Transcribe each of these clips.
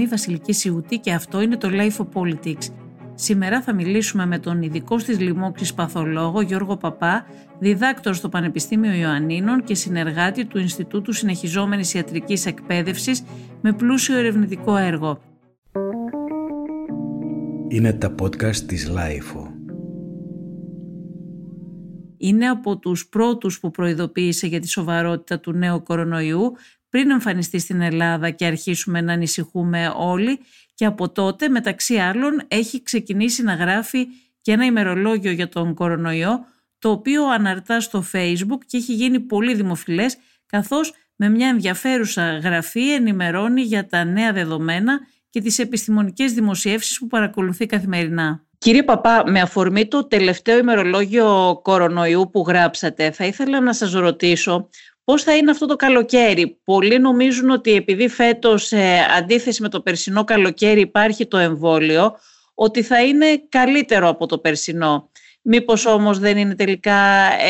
Είμαι η Βασιλική Σιούτη και αυτό είναι το Life of Politics. Σήμερα θα μιλήσουμε με τον ειδικό της λοιμώξης παθολόγο Γιώργο Παπά, διδάκτορ στο Πανεπιστήμιο Ιωαννίνων και συνεργάτη του Ινστιτούτου Συνεχιζόμενης Ιατρικής Εκπαίδευσης με πλούσιο ερευνητικό έργο. Είναι τα podcast της Lifeo. Είναι από τους πρώτους που προειδοποίησε για τη σοβαρότητα του νέου κορονοϊού πριν εμφανιστεί στην Ελλάδα και αρχίσουμε να ανησυχούμε όλοι και από τότε μεταξύ άλλων έχει ξεκινήσει να γράφει και ένα ημερολόγιο για τον κορονοϊό το οποίο αναρτά στο facebook και έχει γίνει πολύ δημοφιλές καθώς με μια ενδιαφέρουσα γραφή ενημερώνει για τα νέα δεδομένα και τις επιστημονικές δημοσιεύσεις που παρακολουθεί καθημερινά. Κύριε Παπά, με αφορμή το τελευταίο ημερολόγιο κορονοϊού που γράψατε, θα ήθελα να σας ρωτήσω πώς θα είναι αυτό το καλοκαίρι; Πολλοί νομίζουν ότι επειδή φέτος, ε, αντίθεση με το περσινό καλοκαίρι, υπάρχει το εμβόλιο, ότι θα είναι καλύτερο από το περσινό. Μήπως όμως δεν είναι τελικά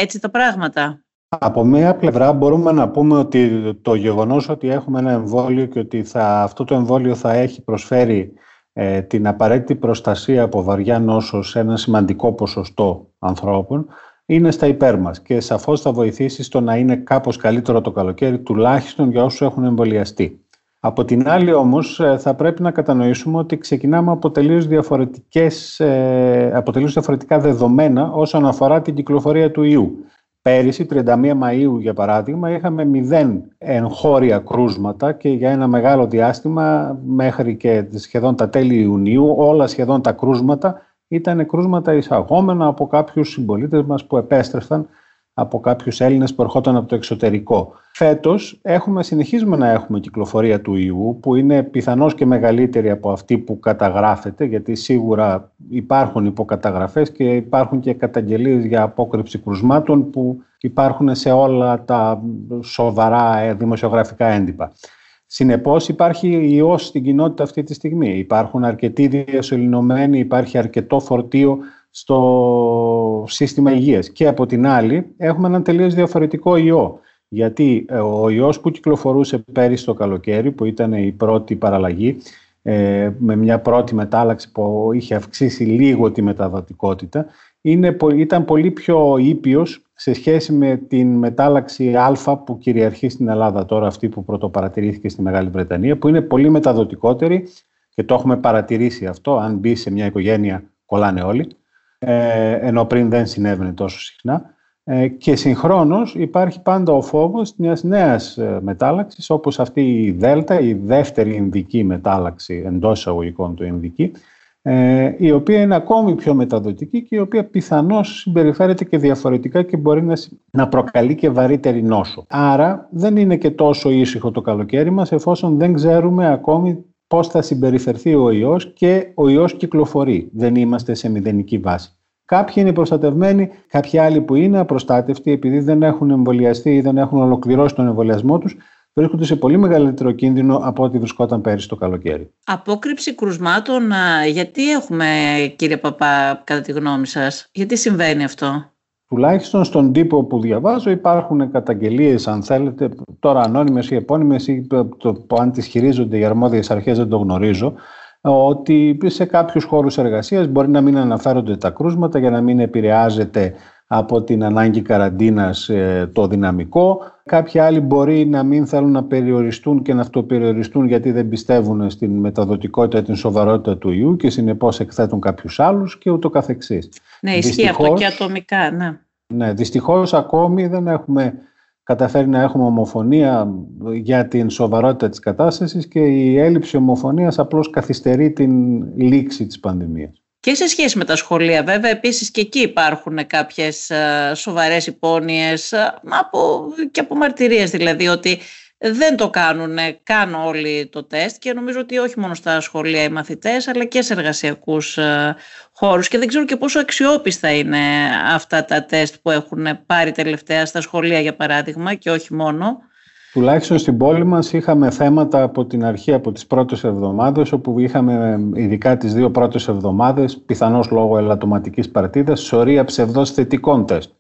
έτσι τα πράγματα; Από μία πλευρά μπορούμε να πούμε ότι το γεγονός ότι έχουμε ένα εμβόλιο και ότι θα, αυτό το εμβόλιο θα έχει προσφέρει ε, την απαραίτητη προστασία από βαριά νόσο σε ένα σημαντικό ποσοστό ανθρώπων είναι στα υπέρ μας και σαφώς θα βοηθήσει στο να είναι κάπως καλύτερο το καλοκαίρι τουλάχιστον για όσους έχουν εμβολιαστεί. Από την άλλη όμως ε, θα πρέπει να κατανοήσουμε ότι ξεκινάμε από τελείως, διαφορετικές, ε, από τελείως διαφορετικά δεδομένα όσον αφορά την κυκλοφορία του ιού. Πέρυσι, 31 Μαΐου για παράδειγμα, είχαμε μηδέν εγχώρια κρούσματα και για ένα μεγάλο διάστημα μέχρι και σχεδόν τα τέλη Ιουνίου όλα σχεδόν τα κρούσματα ήταν κρούσματα εισαγόμενα από κάποιους συμπολίτες μας που επέστρεφαν από κάποιους Έλληνες που ερχόταν από το εξωτερικό. Φέτος έχουμε, συνεχίζουμε να έχουμε κυκλοφορία του ιού που είναι πιθανώς και μεγαλύτερη από αυτή που καταγράφεται γιατί σίγουρα υπάρχουν υποκαταγραφές και υπάρχουν και καταγγελίες για απόκρυψη κρουσμάτων που υπάρχουν σε όλα τα σοβαρά ε, δημοσιογραφικά έντυπα. Συνεπώς υπάρχει ιός στην κοινότητα αυτή τη στιγμή. Υπάρχουν αρκετοί διασωληνωμένοι, υπάρχει αρκετό φορτίο στο σύστημα υγείας. Και από την άλλη έχουμε έναν τελείως διαφορετικό ιό. Γιατί ε, ο ιός που κυκλοφορούσε πέρυσι το καλοκαίρι, που ήταν η πρώτη παραλλαγή, ε, με μια πρώτη μετάλλαξη που είχε αυξήσει λίγο τη μεταδοτικότητα, είναι, ήταν πολύ πιο ήπιος σε σχέση με την μετάλλαξη Α που κυριαρχεί στην Ελλάδα τώρα, αυτή που πρωτοπαρατηρήθηκε στη Μεγάλη Βρετανία, που είναι πολύ μεταδοτικότερη και το έχουμε παρατηρήσει αυτό, αν μπει σε μια οικογένεια κολλάνε όλοι, ε, ενώ πριν δεν συνέβαινε τόσο συχνά. Ε, και συγχρόνως υπάρχει πάντα ο φόβος μιας νέας ε, μετάλλαξης, όπως αυτή η Δέλτα, η δεύτερη Ινδική μετάλλαξη εντός εισαγωγικών του Ινδική, ε, η οποία είναι ακόμη πιο μεταδοτική και η οποία πιθανώς συμπεριφέρεται και διαφορετικά και μπορεί να, να προκαλεί και βαρύτερη νόσο. Άρα δεν είναι και τόσο ήσυχο το καλοκαίρι μας εφόσον δεν ξέρουμε ακόμη πώς θα συμπεριφερθεί ο ιός και ο ιός κυκλοφορεί. Δεν είμαστε σε μηδενική βάση. Κάποιοι είναι προστατευμένοι, κάποιοι άλλοι που είναι απροστάτευτοι επειδή δεν έχουν εμβολιαστεί ή δεν έχουν ολοκληρώσει τον εμβολιασμό τους βρίσκονται σε πολύ μεγαλύτερο κίνδυνο από ό,τι βρισκόταν πέρυσι το καλοκαίρι. Απόκρυψη κρουσμάτων, γιατί έχουμε κύριε Παπά κατά τη γνώμη σας, γιατί συμβαίνει αυτό; Τουλάχιστον στον τύπο που διαβάζω υπάρχουν καταγγελίες αν θέλετε, τώρα ανώνυμες ή επώνυμες ή το, αν τις χειρίζονται οι αρμόδιες αρχές δεν το γνωρίζω, ότι σε κάποιους χώρους εργασίας μπορεί να μην αναφέρονται τα κρούσματα για να μην επηρεάζεται από την ανάγκη καραντίνας ε, το δυναμικό. Κάποιοι άλλοι μπορεί να μην θέλουν να περιοριστούν και να αυτοπεριοριστούν γιατί δεν πιστεύουν στην μεταδοτικότητα, την σοβαρότητα του ιού και συνεπώς εκθέτουν κάποιους άλλους και ούτω καθεξής. Ναι, ισχύει αυτό και ατομικά, ναι. Ναι, δυστυχώς ακόμη δεν έχουμε καταφέρει να έχουμε ομοφωνία για την σοβαρότητα της κατάστασης και η έλλειψη ομοφωνίας απλώς καθυστερεί την λήξη της πανδημίας. Και σε σχέση με τα σχολεία βέβαια επίσης και εκεί υπάρχουν κάποιες ε, σοβαρές υπόνοιες ε, από, και από μαρτυρίες δηλαδή ότι δεν το κάνουν καν όλοι το τεστ και νομίζω ότι όχι μόνο στα σχολεία οι μαθητές αλλά και σε εργασιακούς ε, χώρους και δεν ξέρω και πόσο αξιόπιστα είναι αυτά τα τεστ που έχουν πάρει τελευταία στα σχολεία για παράδειγμα και όχι μόνο. Τουλάχιστον στην πόλη μας είχαμε θέματα από την αρχή, από τις πρώτες εβδομάδες, όπου είχαμε ειδικά τις δύο πρώτες εβδομάδες, πιθανώς λόγω ελαττωματικής παρτίδας, σωρία ψευδός θετικών τεστ.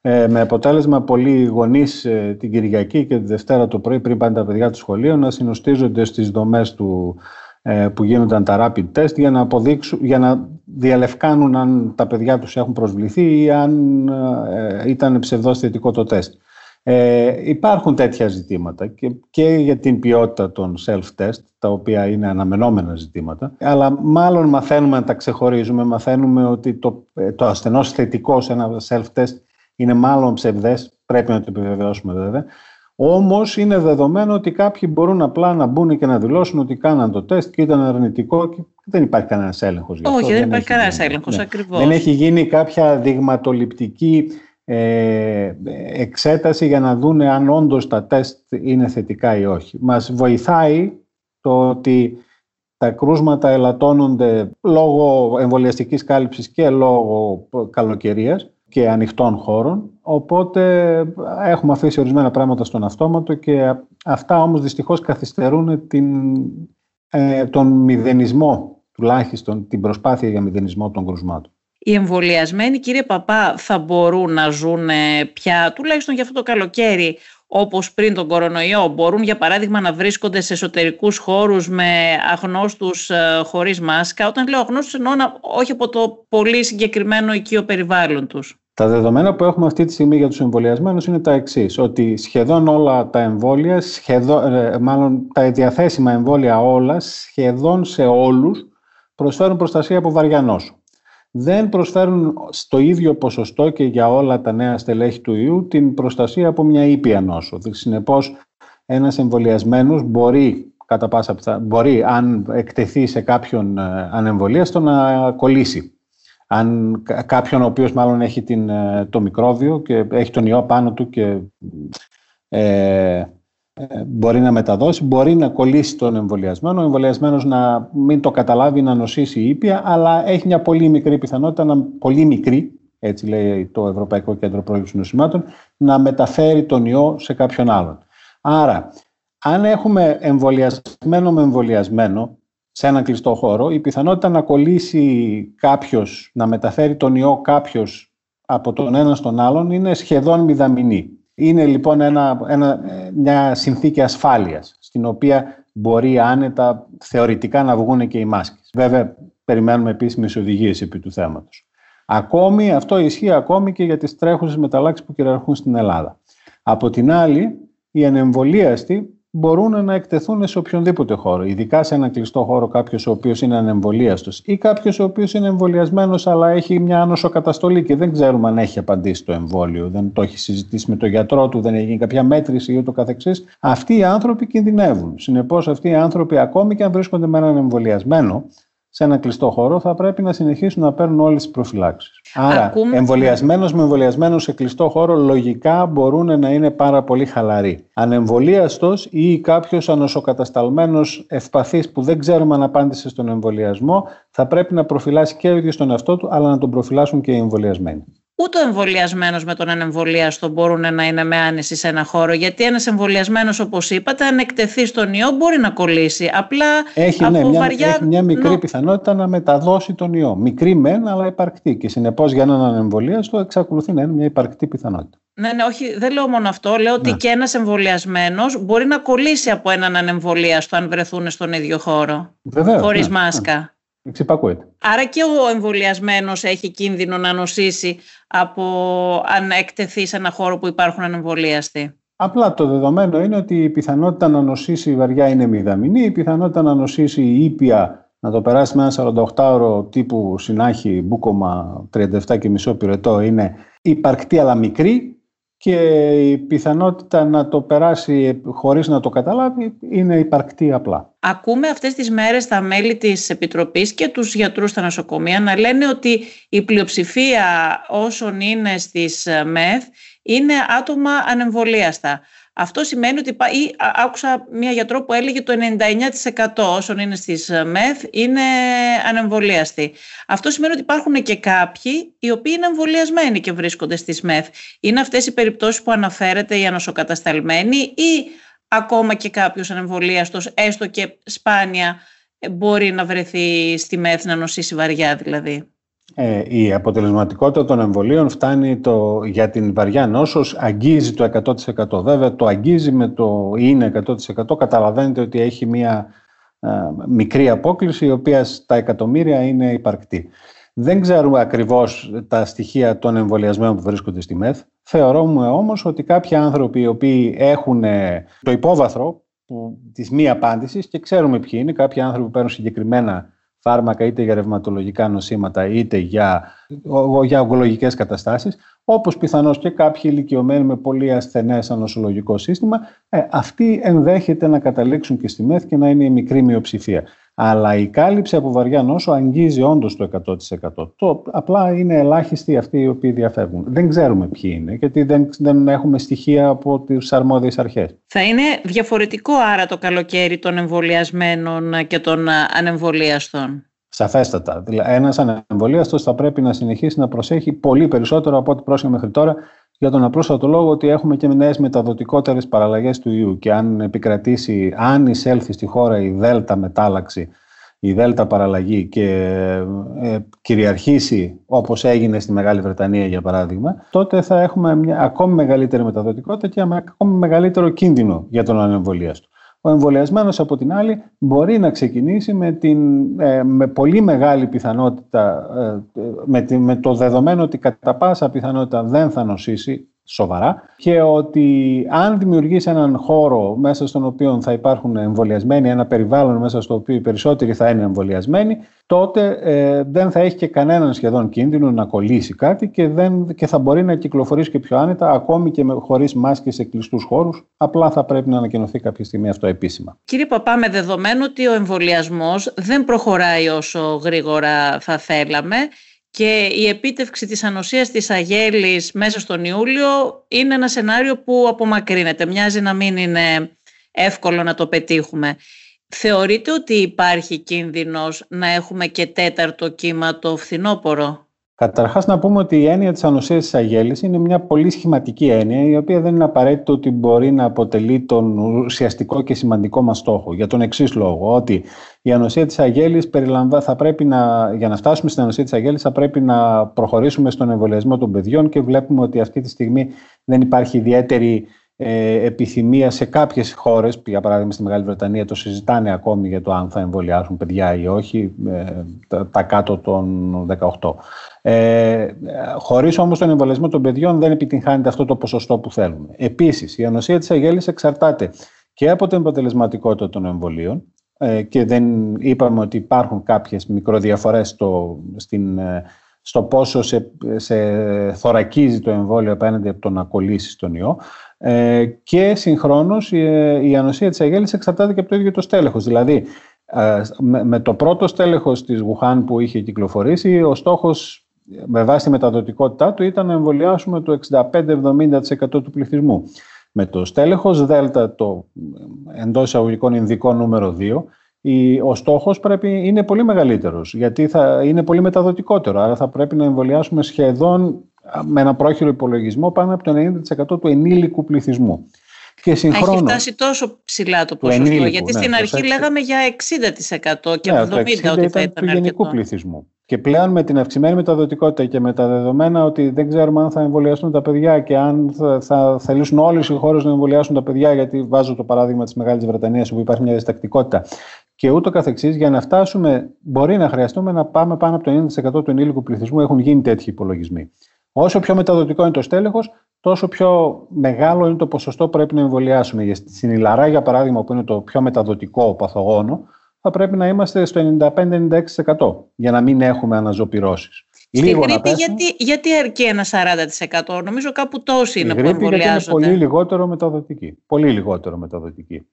Ε, με αποτέλεσμα πολλοί γονείς ε, την Κυριακή και τη Δευτέρα το πρωί πριν πάνε τα παιδιά του σχολείου να συνοστίζονται στις δομές του ε, που γίνονταν τα rapid test για να, αποδείξουν, για να διαλευκάνουν αν τα παιδιά τους έχουν προσβληθεί ή αν ε, ήταν ψευδός θετικό το τεστ. Ε, υπάρχουν τέτοια ζητήματα και, και για την ποιότητα των self-test, τα οποία είναι αναμενόμενα ζητήματα, αλλά μάλλον μαθαίνουμε να τα ξεχωρίζουμε, μαθαίνουμε ότι το, ε, το ασθενός θετικό σε ένα self-test είναι μάλλον ψευδές, πρέπει να το επιβεβαιώσουμε βέβαια, Όμως είναι δεδομένο ότι κάποιοι μπορούν απλά να μπουν και να δηλώσουν ότι κάναν το τεστ και ήταν αρνητικό και δεν υπάρχει κανένας έλεγχος. Όχι, δεν, υπάρχει κανένας έλεγχος, ναι. ακριβώς. Δεν έχει γίνει κάποια δειγματοληπτική ε, εξέταση για να δούνε αν όντως τα τεστ είναι θετικά ή όχι. Μας βοηθάει το ότι τα κρούσματα ελαττώνονται λόγω εμβολιαστικής κάλυψης και λόγω καλοκαιρίας και ανοιχτών χώρων, οπότε έχουμε αφήσει ορισμένα πράγματα στον αυτόματο και αυτά όμως δυστυχώς καθυστερούν την, ε, τον μηδενισμό, τουλάχιστον την προσπάθεια για μηδενισμό των κρουσμάτων. Οι εμβολιασμένοι, κύριε Παπά, θα μπορούν να ζουν πια, τουλάχιστον για αυτό το καλοκαίρι, όπως πριν τον κορονοϊό. Μπορούν, για παράδειγμα, να βρίσκονται σε εσωτερικούς χώρους με αγνώστους ε, χωρίς μάσκα. Όταν λέω αγνώστους, εννοώ όχι από το πολύ συγκεκριμένο οικείο περιβάλλον τους. Τα δεδομένα που έχουμε αυτή τη στιγμή για τους εμβολιασμένους είναι τα εξής, ότι σχεδόν όλα τα εμβόλια, σχεδόν, ε, μάλλον τα διαθέσιμα εμβόλια όλα, σχεδόν σε όλους, προσφέρουν προστασία από βαριά νόσο δεν προσφέρουν στο ίδιο ποσοστό και για όλα τα νέα στελέχη του ιού την προστασία από μια ήπια νόσο. Συνεπώς, ένας εμβολιασμένος μπορεί, κατά πάσα μπορεί, αν εκτεθεί σε κάποιον ε, ανεμβολίαστο, να κολλήσει. Αν κάποιον ο οποίος μάλλον έχει την, ε, το μικρόβιο και έχει τον ιό πάνω του και ε, ε, μπορεί να μεταδώσει, μπορεί να κολλήσει τον εμβολιασμένο, ο εμβολιασμένος να μην το καταλάβει, να νοσήσει ήπια, αλλά έχει μια πολύ μικρή πιθανότητα, να, πολύ μικρή, έτσι λέει το Ευρωπαϊκό Κέντρο Πρόληψης Νοσημάτων, να μεταφέρει τον ιό σε κάποιον άλλον. Άρα, αν έχουμε εμβολιασμένο με εμβολιασμένο σε έναν κλειστό χώρο, η πιθανότητα να κολλήσει κάποιος, να μεταφέρει τον ιό κάποιος από τον ένα στον άλλον είναι σχεδόν μηδαμινή. Είναι λοιπόν ένα, ένα, μια συνθήκη ασφάλειας, στην οποία μπορεί άνετα θεωρητικά να βγουν και οι μάσκες. Βέβαια, περιμένουμε επίσημες οδηγίες επί του θέματος. Ακόμη, αυτό ισχύει ακόμη και για τις τρέχουσες μεταλλάξεις που κυριαρχούν στην Ελλάδα. Από την άλλη, οι ανεμβολίαστοι μπορούν να εκτεθούν σε οποιονδήποτε χώρο. Ειδικά σε ένα κλειστό χώρο, κάποιος ο οποίος είναι ανεμβολίαστο ή κάποιος ο οποίος είναι εμβολιασμένος, αλλά έχει μια άνοσο καταστολή και δεν ξέρουμε αν έχει απαντήσει το εμβόλιο, δεν το έχει συζητήσει με τον γιατρό του, δεν έχει γίνει κάποια μέτρηση ή ούτω καθεξής. Αυτοί οι άνθρωποι κινδυνεύουν. Συνεπώς, αυτοί οι άνθρωποι, ακόμη και αν βρίσκονται με έναν εμβολιασμένο, σε ένα κλειστό χώρο, θα πρέπει να συνεχίσουν να παίρνουν όλες τις προφυλάξεις. Άρα, Ακούμε... εμβολιασμένος με εμβολιασμένο σε κλειστό χώρο, λογικά μπορούν να είναι πάρα πολύ χαλαροί. Ανεμβολίαστος ή κάποιος ανοσοκατασταλμένος ευπαθής που δεν ξέρουμε αν απάντησε στον εμβολιασμό, θα πρέπει να προφυλάσει και ο ίδιος τον εαυτό του, αλλά να τον προφυλάσσουν και οι εμβολιασμένοι ούτε ο εμβολιασμένος με τον ανεμβολίαστο μπορούν να είναι με άνεση σε ένα χώρο. Γιατί ένας εμβολιασμένος, όπως είπατε, αν εκτεθεί στον ιό, μπορεί να κολλήσει. Απλά έχει, από ναι, μια, βαριά... έχει μια μικρή πιθανότητα να μεταδώσει τον ιό. Μικρή μεν, αλλά υπαρκτή. Και συνεπώς για έναν ανεμβολίαστο εξακολουθεί να είναι μια υπαρκτή πιθανότητα. Ναι, ναι, όχι, δεν λέω μόνο αυτό. Λέω ότι ναι. και ένας εμβολιασμένος μπορεί να κολλήσει από έναν ανεμβολίαστο αν βρεθούν στον ίδιο χώρο. Χωρίς ναι, μάσκα. Εξυπακούεται. Άρα και ο εμβολιασμένος έχει κίνδυνο να νοσήσει από αν εκτεθεί σε ένα χώρο που υπάρχουν ανεμβολίαστοι; Απλά το δεδομένο είναι ότι η πιθανότητα να νοσήσει βαριά είναι μηδαμινή, η πιθανότητα να νοσήσει ήπια, να το περάσει με ένα 48ωρο τύπου συνάχη μπούκομα 37,5 πυρετό είναι υπαρκτή αλλά μικρή και η πιθανότητα να το περάσει χωρίς να το καταλάβει είναι υπαρκτή απλά. Ακούμε αυτές τις μέρες τα μέλη της Επιτροπής και τους γιατρούς στα νοσοκομεία να λένε ότι η πλειοψηφία όσων είναι στις ΜΕΘ είναι άτομα ανεμβολίαστα. Αυτό σημαίνει ότι ή άκουσα μία γιατρό που έλεγε το 99% όσων είναι στις ΜΕΘ είναι ανεμβολίαστοι. Αυτό σημαίνει ότι υπάρχουν και κάποιοι οι οποίοι είναι εμβολιασμένοι και βρίσκονται στις ΜΕΘ. Είναι αυτές οι περιπτώσεις που αναφέρεται οι ανοσοκατασταλμένοι ή ακόμα και κάποιος ανεμβολίαστος, έστω και σπάνια, μπορεί να βρεθεί στη ΜΕΘ να νοσήσει βαριά δηλαδή; Ε, η αποτελεσματικότητα των εμβολίων φτάνει το, για την βαριά νόσος, αγγίζει το 100%. Βέβαια το αγγίζει με το είναι 100% καταλαβαίνετε ότι έχει μια μικρή απόκληση, η οποία στα εκατομμύρια είναι υπαρκτή. Δεν ξέρουμε ακριβώς τα στοιχεία των εμβολιασμένων που βρίσκονται στη ΜΕΘ. Θεωρώ όμως ότι κάποιοι άνθρωποι οι οποίοι έχουν το υπόβαθρο που, της μη απάντησης και ξέρουμε ποιοι είναι, κάποιοι άνθρωποι που παίρνουν συγκεκριμένα φάρμακα είτε για ρευματολογικά νοσήματα είτε για, για ογκολογικές καταστάσεις, όπως πιθανώς και κάποιοι ηλικιωμένοι με πολύ ασθενές ανοσολογικό σύστημα, ε, αυτοί ενδέχεται να καταλήξουν και στη ΜΕΘ και να είναι η μικρή μειοψηφία. Αλλά η κάλυψη από βαριά νόσο αγγίζει όντως το 100%. Το, απλά είναι ελάχιστοι αυτοί οι οποίοι διαφεύγουν. Δεν ξέρουμε ποιοι είναι, γιατί δεν, δεν έχουμε στοιχεία από τις αρμόδιες αρχές. Θα είναι διαφορετικό άρα το καλοκαίρι των εμβολιασμένων και των ανεμβολίαστων; Σαφέστατα. Δηλαδή, ένας ανεμβολίαστος θα πρέπει να συνεχίσει να προσέχει πολύ περισσότερο από ό,τι πρόσεχε μέχρι τώρα για τον απλούστατο λόγο ότι έχουμε και νέες μεταδοτικότερες παραλλαγές του ιού. Και αν επικρατήσει, αν εισέλθει στη χώρα η δέλτα μετάλλαξη, η δέλτα παραλλαγή και ε, κυριαρχήσει όπως έγινε στη Μεγάλη Βρετανία για παράδειγμα, τότε θα έχουμε μια ακόμη μεγαλύτερη μεταδοτικότητα και ένα ακόμη μεγαλύτερο κίνδυνο για τον ανεμβολίαστο. Ο εμβολιασμένος από την άλλη μπορεί να ξεκινήσει με, την, ε, με πολύ μεγάλη πιθανότητα, ε, με, με το δεδομένο ότι κατά πάσα πιθανότητα δεν θα νοσήσει σοβαρά και ότι αν δημιουργήσει έναν χώρο μέσα στον οποίο θα υπάρχουν εμβολιασμένοι, ένα περιβάλλον μέσα στο οποίο οι περισσότεροι θα είναι εμβολιασμένοι, τότε ε, δεν θα έχει και κανέναν σχεδόν κίνδυνο να κολλήσει κάτι και, δεν, και θα μπορεί να κυκλοφορήσει και πιο άνετα, ακόμη και χωρίς μάσκες σε κλειστούς χώρους. Απλά θα πρέπει να ανακοινωθεί κάποια στιγμή αυτό επίσημα. Κύριε Παπά, με δεδομένο ότι ο εμβολιασμός δεν προχωράει όσο γρήγορα θα θέλαμε, και η επίτευξη της ανοσίας της αγέλης μέσα στον Ιούλιο είναι ένα σενάριο που απομακρύνεται. Μοιάζει να μην είναι εύκολο να το πετύχουμε. Θεωρείτε ότι υπάρχει κίνδυνος να έχουμε και τέταρτο κύμα το φθινόπωρο; Καταρχάς να πούμε ότι η έννοια της ανοσίας της αγέλης είναι μια πολύ σχηματική έννοια η οποία δεν είναι απαραίτητο ότι μπορεί να αποτελεί τον ουσιαστικό και σημαντικό μας στόχο για τον εξής λόγο ότι η ανοσία της αγέλης περιλαμβά, θα πρέπει να, για να φτάσουμε στην ανοσία της αγέλης θα πρέπει να προχωρήσουμε στον εμβολιασμό των παιδιών και βλέπουμε ότι αυτή τη στιγμή δεν υπάρχει ιδιαίτερη ε, επιθυμία σε κάποιες χώρες, για παράδειγμα στη Μεγάλη Βρετανία το συζητάνε ακόμη για το αν θα εμβολιάσουν παιδιά ή όχι, ε, τα, τα, κάτω των 18. Ε, χωρίς όμως τον εμβολιασμό των παιδιών δεν επιτυγχάνεται αυτό το ποσοστό που θέλουμε. Επίσης, η ανοσία της αγέλης εξαρτάται και από την αποτελεσματικότητα των εμβολίων ε, και δεν είπαμε ότι υπάρχουν κάποιες μικροδιαφορές στο, στην, ε, στο πόσο σε, σε θωρακίζει το εμβόλιο απέναντι από το να κολλήσει τον ιό. Ε, και συγχρόνως η, η ανοσία της αγέλης εξαρτάται και από το ίδιο το στέλεχος. Δηλαδή, ε, με, το πρώτο στέλεχος της Γουχάν που είχε κυκλοφορήσει, ο στόχος με βάση τη μεταδοτικότητά του ήταν να εμβολιάσουμε το 65-70% του πληθυσμού. Με το στέλεχος Δέλτα, το εντός εισαγωγικών Ινδικό νούμερο 2, ο στόχος πρέπει, είναι πολύ μεγαλύτερος, γιατί θα είναι πολύ μεταδοτικότερο. Άρα θα πρέπει να εμβολιάσουμε σχεδόν με ένα πρόχειρο υπολογισμό πάνω από το 90% του ενήλικου πληθυσμού. Και συγχρόνως, Έχει φτάσει τόσο ψηλά το ποσοστό, ενήλικου, γιατί στην ναι, αρχή λέγαμε για 60% και ναι, 70% ότι θα ήταν του γενικού πληθυσμού. Και πλέον με την αυξημένη μεταδοτικότητα και με τα δεδομένα ότι δεν ξέρουμε αν θα εμβολιαστούν τα παιδιά και αν θα, θα θελήσουν όλες οι χώρες να εμβολιάσουν τα παιδιά, γιατί βάζω το παράδειγμα της Μεγάλης Βρετανίας όπου υπάρχει μια διστακτικότητα. Και ούτω καθεξής, για να φτάσουμε, μπορεί να χρειαστούμε να πάμε πάνω από το 90% του ενήλικου πληθυσμού, έχουν γίνει τέτοιοι υπολογισμοί. Όσο πιο μεταδοτικό είναι το στέλεχος, τόσο πιο μεγάλο είναι το ποσοστό που πρέπει να εμβολιάσουμε. Στην Ιλαρά, για παράδειγμα, που είναι το πιο μεταδοτικό παθογόνο, θα πρέπει να είμαστε στο 95-96% για να μην έχουμε αναζωπυρώσεις. Στη γρήπη γιατί, γιατί αρκεί ένα 40%, νομίζω κάπου τόσοι είναι που εμβολιάζονται. Είναι πολύ λιγότερο μεταδοτική. Πολύ λιγότερο μεταδοτική.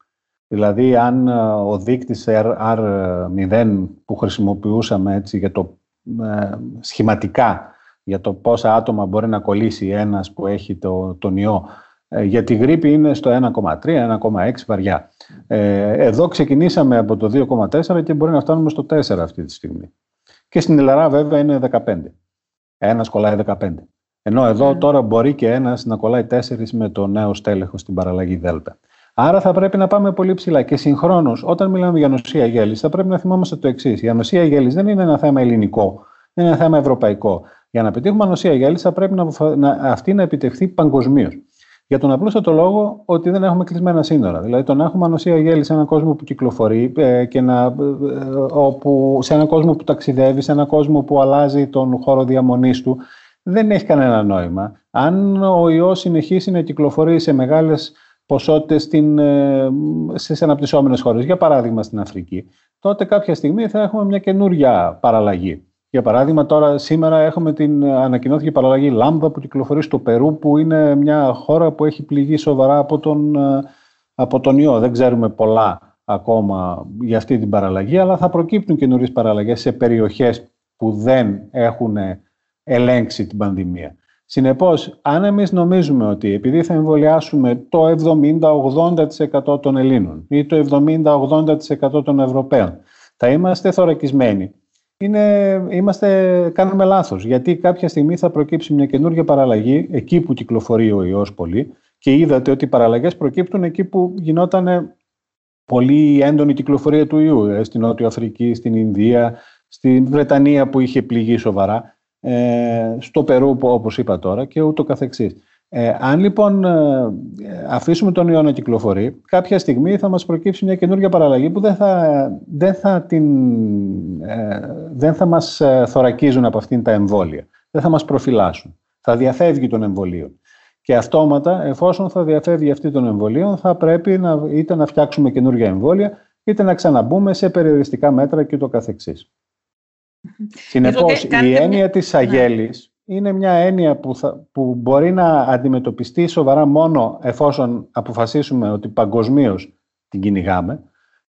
Δηλαδή, αν ε, ο δείκτης R0 που χρησιμοποιούσαμε έτσι για το ε, σχηματικά για το πόσα άτομα μπορεί να κολλήσει ένας που έχει το, τον ιό ε, για τη γρήπη είναι στο 1,3, 1,6 βαριά. Ε, εδώ ξεκινήσαμε από το 2,4 και μπορεί να φτάνουμε στο 4 αυτή τη στιγμή. Και στην Ελλάδα βέβαια είναι 15. Ένας κολλάει 15. Ενώ εδώ ναι. τώρα μπορεί και ένας να κολλάει 4 με το νέο στέλεχο στην παραλλαγή Δέλτα. Άρα θα πρέπει να πάμε πολύ ψηλά. Και συγχρόνως, όταν μιλάμε για νοσία γέλης, θα πρέπει να θυμόμαστε το εξής. Η ανοσία γέλης δεν είναι ένα θέμα ελληνικό, είναι ένα θέμα ευρωπαϊκό. Για να πετύχουμε ανοσία γέλη, θα πρέπει να, να, αυτή να επιτευχθεί παγκοσμίως. Για τον απλούστατο λόγο ότι δεν έχουμε κλεισμένα σύνορα. Δηλαδή, το να έχουμε ανοσία γέλη σε έναν κόσμο που κυκλοφορεί, ε, και να, ε, όπου, σε έναν κόσμο που ταξιδεύει, σε έναν κόσμο που αλλάζει τον χώρο διαμονής του, δεν έχει κανένα νόημα. Αν ο ιός συνεχίσει να κυκλοφορεί σε μεγάλες ποσότητες ε, στις αναπτυσσόμενες χώρες, για παράδειγμα στην Αφρική, τότε κάποια στιγμή θα έχουμε μια καινούρια παραλλαγή. Για παράδειγμα, τώρα σήμερα έχουμε την ανακοινώθηκε παραλλαγή Λάμδα που κυκλοφορεί στο Περού, που είναι μια χώρα που έχει πληγεί σοβαρά από τον, ε, από τον ιό. Δεν ξέρουμε πολλά ακόμα για αυτή την παραλλαγή, αλλά θα προκύπτουν καινούριες παραλλαγές σε περιοχές που δεν έχουν ελέγξει την πανδημία. Συνεπώς, αν εμείς νομίζουμε ότι επειδή θα εμβολιάσουμε το 70-80% των Ελλήνων ή το 70-80% των Ευρωπαίων, θα είμαστε θωρακισμένοι είναι, είμαστε, κάνουμε λάθος. Γιατί κάποια στιγμή θα προκύψει μια καινούργια παραλλαγή εκεί που κυκλοφορεί ο ιός πολύ και είδατε ότι οι παραλλαγές προκύπτουν εκεί που γινόταν πολύ έντονη κυκλοφορία του ιού, ε, στην Νότιο Αφρική, στην Ινδία, στην Βρετανία που είχε πληγεί σοβαρά, ε, στο Περού όπως είπα τώρα και ούτω καθεξής. Ε, αν λοιπόν ε, αφήσουμε τον ιό να κυκλοφορεί, κάποια στιγμή θα μας προκύψει μια καινούργια παραλλαγή που δεν θα, δεν θα, την, ε, δεν θα μας ε, θωρακίζουν από αυτήν τα εμβόλια. Δεν θα μας προφυλάσσουν. Θα διαφεύγει των εμβολίων. Και αυτόματα, εφόσον θα διαφεύγει αυτή των εμβολίων, θα πρέπει να, είτε να φτιάξουμε καινούργια εμβόλια, είτε να ξαναμπούμε σε περιοριστικά μέτρα και το καθεξής. Συνεπώς, η έννοια της ναι. αγέλης είναι μια έννοια που, που μπορεί να αντιμετωπιστεί σοβαρά μόνο εφόσον αποφασίσουμε ότι παγκοσμίως την κυνηγάμε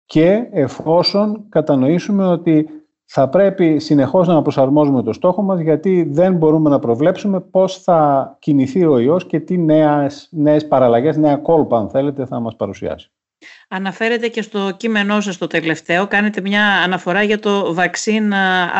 και εφόσον κατανοήσουμε ότι θα πρέπει συνεχώς να προσαρμόζουμε το στόχο μας γιατί δεν μπορούμε να προβλέψουμε πώς θα κινηθεί ο ιός και τι νέες, νέες παραλλαγές, νέα κόλπα αν θέλετε θα μας παρουσιάσει. Αναφέρετε και στο κείμενό σας το τελευταίο, κάνετε μια αναφορά για το vaccine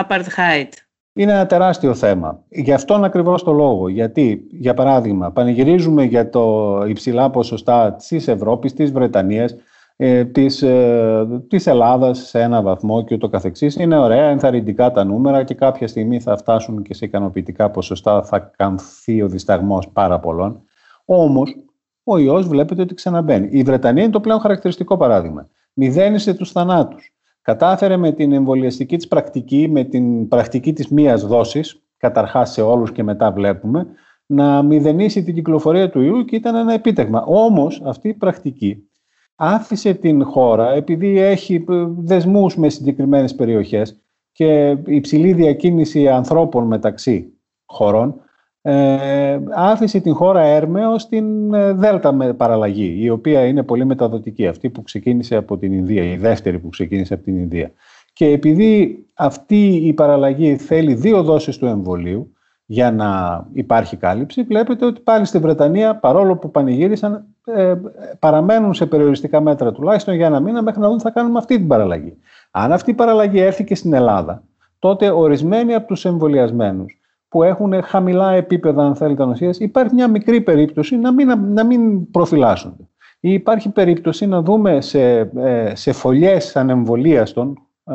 apartheid είναι ένα τεράστιο θέμα. Γι' αυτόν ακριβώς το λόγο. Γιατί, για παράδειγμα, πανηγυρίζουμε για το υψηλά ποσοστά της Ευρώπης, της Βρετανίας, ε, της, ε, της Ελλάδας σε ένα βαθμό και ούτω καθεξής. Είναι ωραία, ενθαρρυντικά τα νούμερα και κάποια στιγμή θα φτάσουν και σε ικανοποιητικά ποσοστά, θα καμφθεί ο δισταγμός πάρα πολλών. Όμως, ο ιός βλέπετε ότι ξαναμπαίνει. Η Βρετανία είναι το πλέον χαρακτηριστικό παράδειγμα. Μηδένισε τους θανάτους κατάφερε με την εμβολιαστική της πρακτική, με την πρακτική της μίας δόσης, καταρχάς σε όλους και μετά βλέπουμε, να μηδενίσει την κυκλοφορία του ιού και ήταν ένα επίτευγμα. Όμως αυτή η πρακτική άφησε την χώρα, επειδή έχει δεσμούς με συγκεκριμένες περιοχές και υψηλή διακίνηση ανθρώπων μεταξύ χωρών, ε, άφησε την χώρα έρμεο στην ε, Δέλτα με παραλλαγή, η οποία είναι πολύ μεταδοτική, αυτή που ξεκίνησε από την Ινδία, η δεύτερη που ξεκίνησε από την Ινδία. Και επειδή αυτή η παραλλαγή θέλει δύο δόσεις του εμβολίου για να υπάρχει κάλυψη, βλέπετε ότι πάλι στη Βρετανία, παρόλο που πανηγύρισαν, ε, παραμένουν σε περιοριστικά μέτρα τουλάχιστον για ένα μήνα μέχρι να δουν θα κάνουμε αυτή την παραλλαγή. Αν αυτή η παραλλαγή έρθει και στην Ελλάδα, τότε ορισμένοι από τους εμβολιασμένους που έχουν χαμηλά επίπεδα, αν θέλετε, ανοσίας, υπάρχει μια μικρή περίπτωση να μην, να μην προφυλάσσονται. Ή υπάρχει περίπτωση να δούμε σε, ε, σε φωλιές ανεμβολίαστων ε,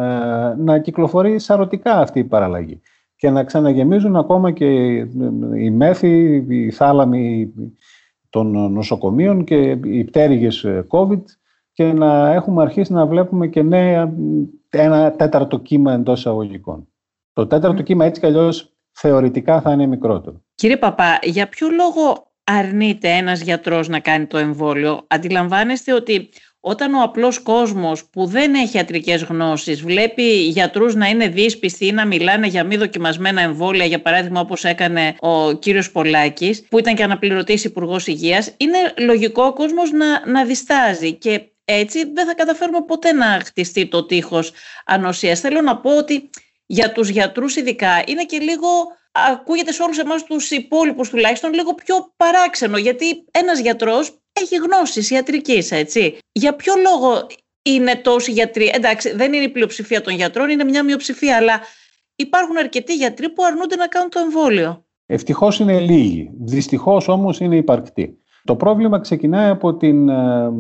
να κυκλοφορεί σαρωτικά αυτή η παραλλαγή και να ξαναγεμίζουν ακόμα και οι μέθη, οι θάλαμοι των νοσοκομείων και οι πτέρυγες ε, COVID και να έχουμε αρχίσει να βλέπουμε και νέα, ένα τέταρτο κύμα εντός εισαγωγικών. Το τέταρτο κύμα έτσι κι αλλιώς θεωρητικά θα είναι μικρότερο. Κύριε Παπά, για ποιο λόγο αρνείται ένας γιατρός να κάνει το εμβόλιο; Αντιλαμβάνεστε ότι όταν ο απλός κόσμος που δεν έχει ιατρικές γνώσεις βλέπει γιατρούς να είναι δύσπιστοι ή να μιλάνε για μη δοκιμασμένα εμβόλια, για παράδειγμα όπως έκανε ο κύριος Πολάκης, που ήταν και αναπληρωτής υπουργός Υγείας, είναι λογικό ο κόσμος να, να διστάζει και έτσι δεν θα καταφέρουμε ποτέ να χτιστεί το τείχος ανοσίας. Θέλω να πω ότι για τους γιατρούς ειδικά είναι και λίγο, ακούγεται σε όλους εμάς τους υπόλοιπους τουλάχιστον, λίγο πιο παράξενο, γιατί ένας γιατρός έχει γνώσεις ιατρικής, έτσι. Για ποιο λόγο είναι τόσοι γιατροί, εντάξει δεν είναι η πλειοψηφία των γιατρών, είναι μια μειοψηφία, αλλά υπάρχουν αρκετοί γιατροί που αρνούνται να κάνουν το εμβόλιο. Ευτυχώς είναι λίγοι, δυστυχώς όμως είναι υπαρκτοί. Το πρόβλημα ξεκινάει από την, ε,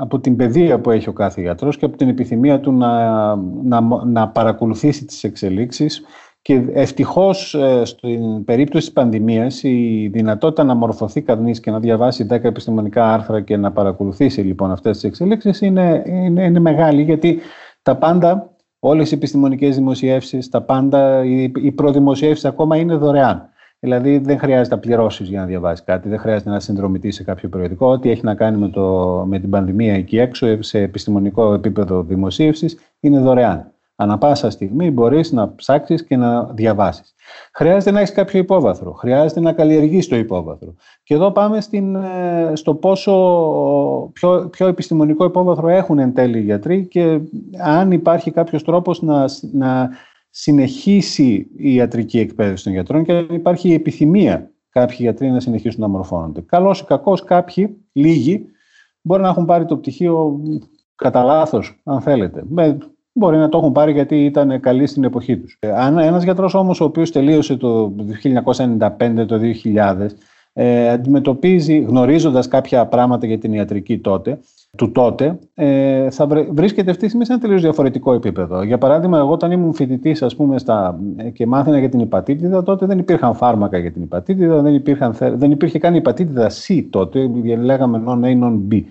από την παιδεία που έχει ο κάθε γιατρός και από την επιθυμία του να, να, να παρακολουθήσει τις εξελίξεις Και ευτυχώς ε, στην περίπτωση της πανδημίας η δυνατότητα να μορφωθεί κανείς και να διαβάσει 10 επιστημονικά άρθρα και να παρακολουθήσει λοιπόν αυτές τις εξελίξεις είναι, είναι, είναι μεγάλη γιατί τα πάντα, όλες οι επιστημονικές δημοσιεύσεις, τα πάντα, οι, οι προδημοσιεύσεις ακόμα είναι δωρεάν. Δηλαδή δεν χρειάζεται να πληρώσει για να διαβάσεις κάτι, δεν χρειάζεται να συνδρομητεί σε κάποιο περιοδικό. Ό,τι έχει να κάνει με, το, με την πανδημία εκεί έξω, σε επιστημονικό επίπεδο δημοσίευσης, είναι δωρεάν. Ανά πάσα στιγμή μπορείς να ψάξεις και να διαβάσεις. Χρειάζεται να έχεις κάποιο υπόβαθρο. Χρειάζεται να καλλιεργείς το υπόβαθρο. Και εδώ πάμε στην, ε, στο πόσο πιο, πιο επιστημονικό υπόβαθρο έχουν εν τέλει οι γιατροί και αν υπάρχει κάποιος τρόπος να, να συνεχίσει η ιατρική εκπαίδευση των γιατρών και αν υπάρχει η επιθυμία κάποιοι γιατροί να συνεχίσουν να μορφώνονται. Καλό ή κακό, κάποιοι, λίγοι, μπορεί να έχουν πάρει το πτυχίο κατά λάθος, αν θέλετε. Μπορεί να το έχουν πάρει γιατί ήταν καλοί στην εποχή τους. Ε, αν ένας γιατρός όμως ο οποίος τελείωσε το 1995, το 2000, ε, αντιμετωπίζει, γνωρίζοντας κάποια πράγματα για την ιατρική τότε, του τότε, ε, θα βρίσκεται αυτή τη στιγμή σε ένα τελείως διαφορετικό επίπεδο. Για παράδειγμα, εγώ όταν ήμουν φοιτητής ε, και μάθαινα για την υπατήτηδα, τότε δεν υπήρχαν φάρμακα για την υπατήτηδα, δεν, υπήρχαν, δεν υπήρχε καν υπατήτηδα C τότε, λέγαμε non-A, non-B.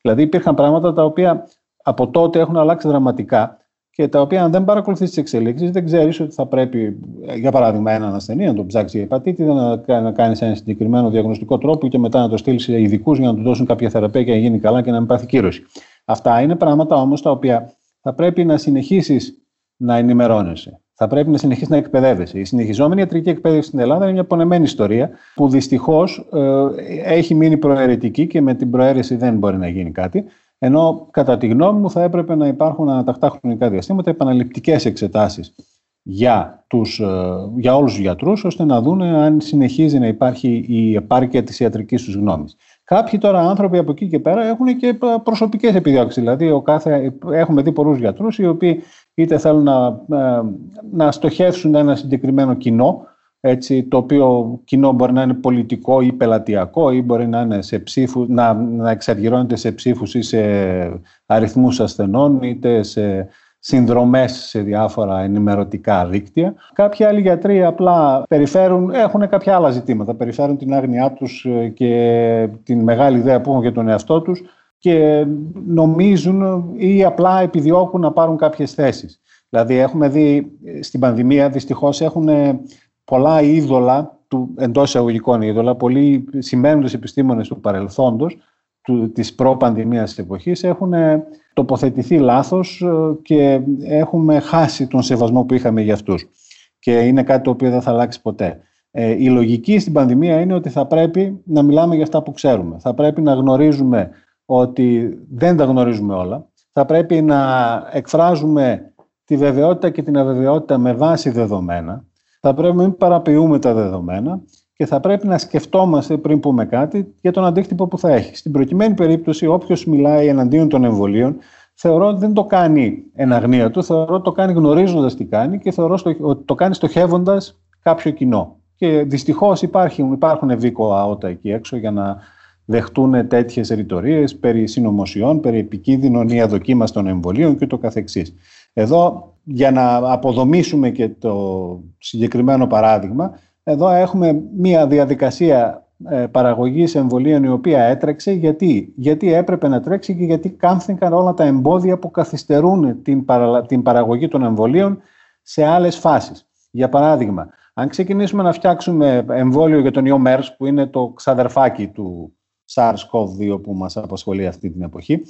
Δηλαδή υπήρχαν πράγματα τα οποία από τότε έχουν αλλάξει δραματικά και τα οποία αν δεν παρακολουθείς τις εξελίξεις, δεν ξέρεις ότι θα πρέπει, για παράδειγμα, έναν ασθενή να τον ψάξεις για υπατήτηδα, να, να κάνεις ένα συγκεκριμένο διαγνωστικό τρόπο και μετά να το στείλεις σε ειδικούς για να του δώσουν κάποια θεραπεία και να γίνει καλά και να μην πάθει κύρωση. Αυτά είναι πράγματα όμως τα οποία θα πρέπει να συνεχίσεις να ενημερώνεσαι. Θα πρέπει να συνεχίσεις να εκπαιδεύεσαι. Η συνεχιζόμενη ιατρική εκπαίδευση στην Ελλάδα είναι μια πονεμένη ιστορία που δυστυχώς ε, έχει μείνει προαιρετική και με την προαίρεση δεν μπορεί να γίνει κάτι. Ενώ κατά τη γνώμη μου θα έπρεπε να υπάρχουν ανατακτά χρονικά διαστήματα επαναληπτικές εξετάσεις για, τους, ε, για όλους τους γιατρούς, ώστε να δουν αν συνεχίζει να υπάρχει η επάρκεια της ιατρικής τους γνώμης. Κάποιοι τώρα άνθρωποι από εκεί και πέρα έχουν και προσωπικές επιδιώξεις. Δηλαδή, ο κάθε, έχουμε δει πολλούς γιατρούς οι οποίοι είτε θέλουν να, ε, να στοχεύσουν ένα συγκεκριμένο κοινό, έτσι, το οποίο κοινό μπορεί να είναι πολιτικό ή πελατειακό ή μπορεί να, είναι σε ψήφου, να, να εξαργυρώνεται σε ψήφους ή σε αριθμούς ασθενών είτε σε συνδρομές σε διάφορα ενημερωτικά δίκτυα. Κάποιοι άλλοι γιατροί απλά περιφέρουν, έχουν κάποια άλλα ζητήματα, περιφέρουν την άγνοιά τους και την μεγάλη ιδέα που έχουν για τον εαυτό τους και νομίζουν ή απλά επιδιώκουν να πάρουν κάποιες θέσεις. Δηλαδή έχουμε δει στην πανδημία δυστυχώς έχουν πολλά είδωλα, του, εντός εισαγωγικών είδωλα, πολλοί σημαίνοντες επιστήμονες του παρελθόντος, του, της προ-πανδημίας εποχής, έχουν ε, τοποθετηθεί λάθος ε, και έχουμε χάσει τον σεβασμό που είχαμε για αυτούς. Και είναι κάτι το οποίο δεν θα αλλάξει ποτέ. Ε, η λογική στην πανδημία είναι ότι θα πρέπει να μιλάμε για αυτά που ξέρουμε. Θα πρέπει να γνωρίζουμε ότι δεν τα γνωρίζουμε όλα. Θα πρέπει να εκφράζουμε τη βεβαιότητα και την αβεβαιότητα με βάση δεδομένα θα πρέπει να μην παραποιούμε τα δεδομένα και θα πρέπει να σκεφτόμαστε πριν πούμε κάτι για τον αντίκτυπο που θα έχει. Στην προκειμένη περίπτωση, όποιος μιλάει εναντίον των εμβολίων, θεωρώ ότι δεν το κάνει εν αγνία του, θεωρώ ότι το κάνει γνωρίζοντας τι κάνει και θεωρώ ότι το κάνει στοχεύοντας κάποιο κοινό. Και δυστυχώς υπάρχουν, υπάρχουν ευήκοα αότα εκεί έξω για να δεχτούν τέτοιες ρητορίες περί συνωμοσιών, περί επικίνδυνων ή αδοκίμαστων εμβολίων και το καθεξής. Εδώ για να αποδομήσουμε και το συγκεκριμένο παράδειγμα, εδώ έχουμε μία διαδικασία ε, παραγωγής εμβολίων η οποία έτρεξε. Γιατί; γιατί έπρεπε να τρέξει και γιατί κάμφθηκαν όλα τα εμπόδια που καθυστερούν την, την παραγωγή των εμβολίων σε άλλες φάσεις. Για παράδειγμα, αν ξεκινήσουμε να φτιάξουμε εμβόλιο για τον ιό MERS, που είναι το ξαδερφάκι του SARS-CoV-2 που μας απασχολεί αυτή την εποχή,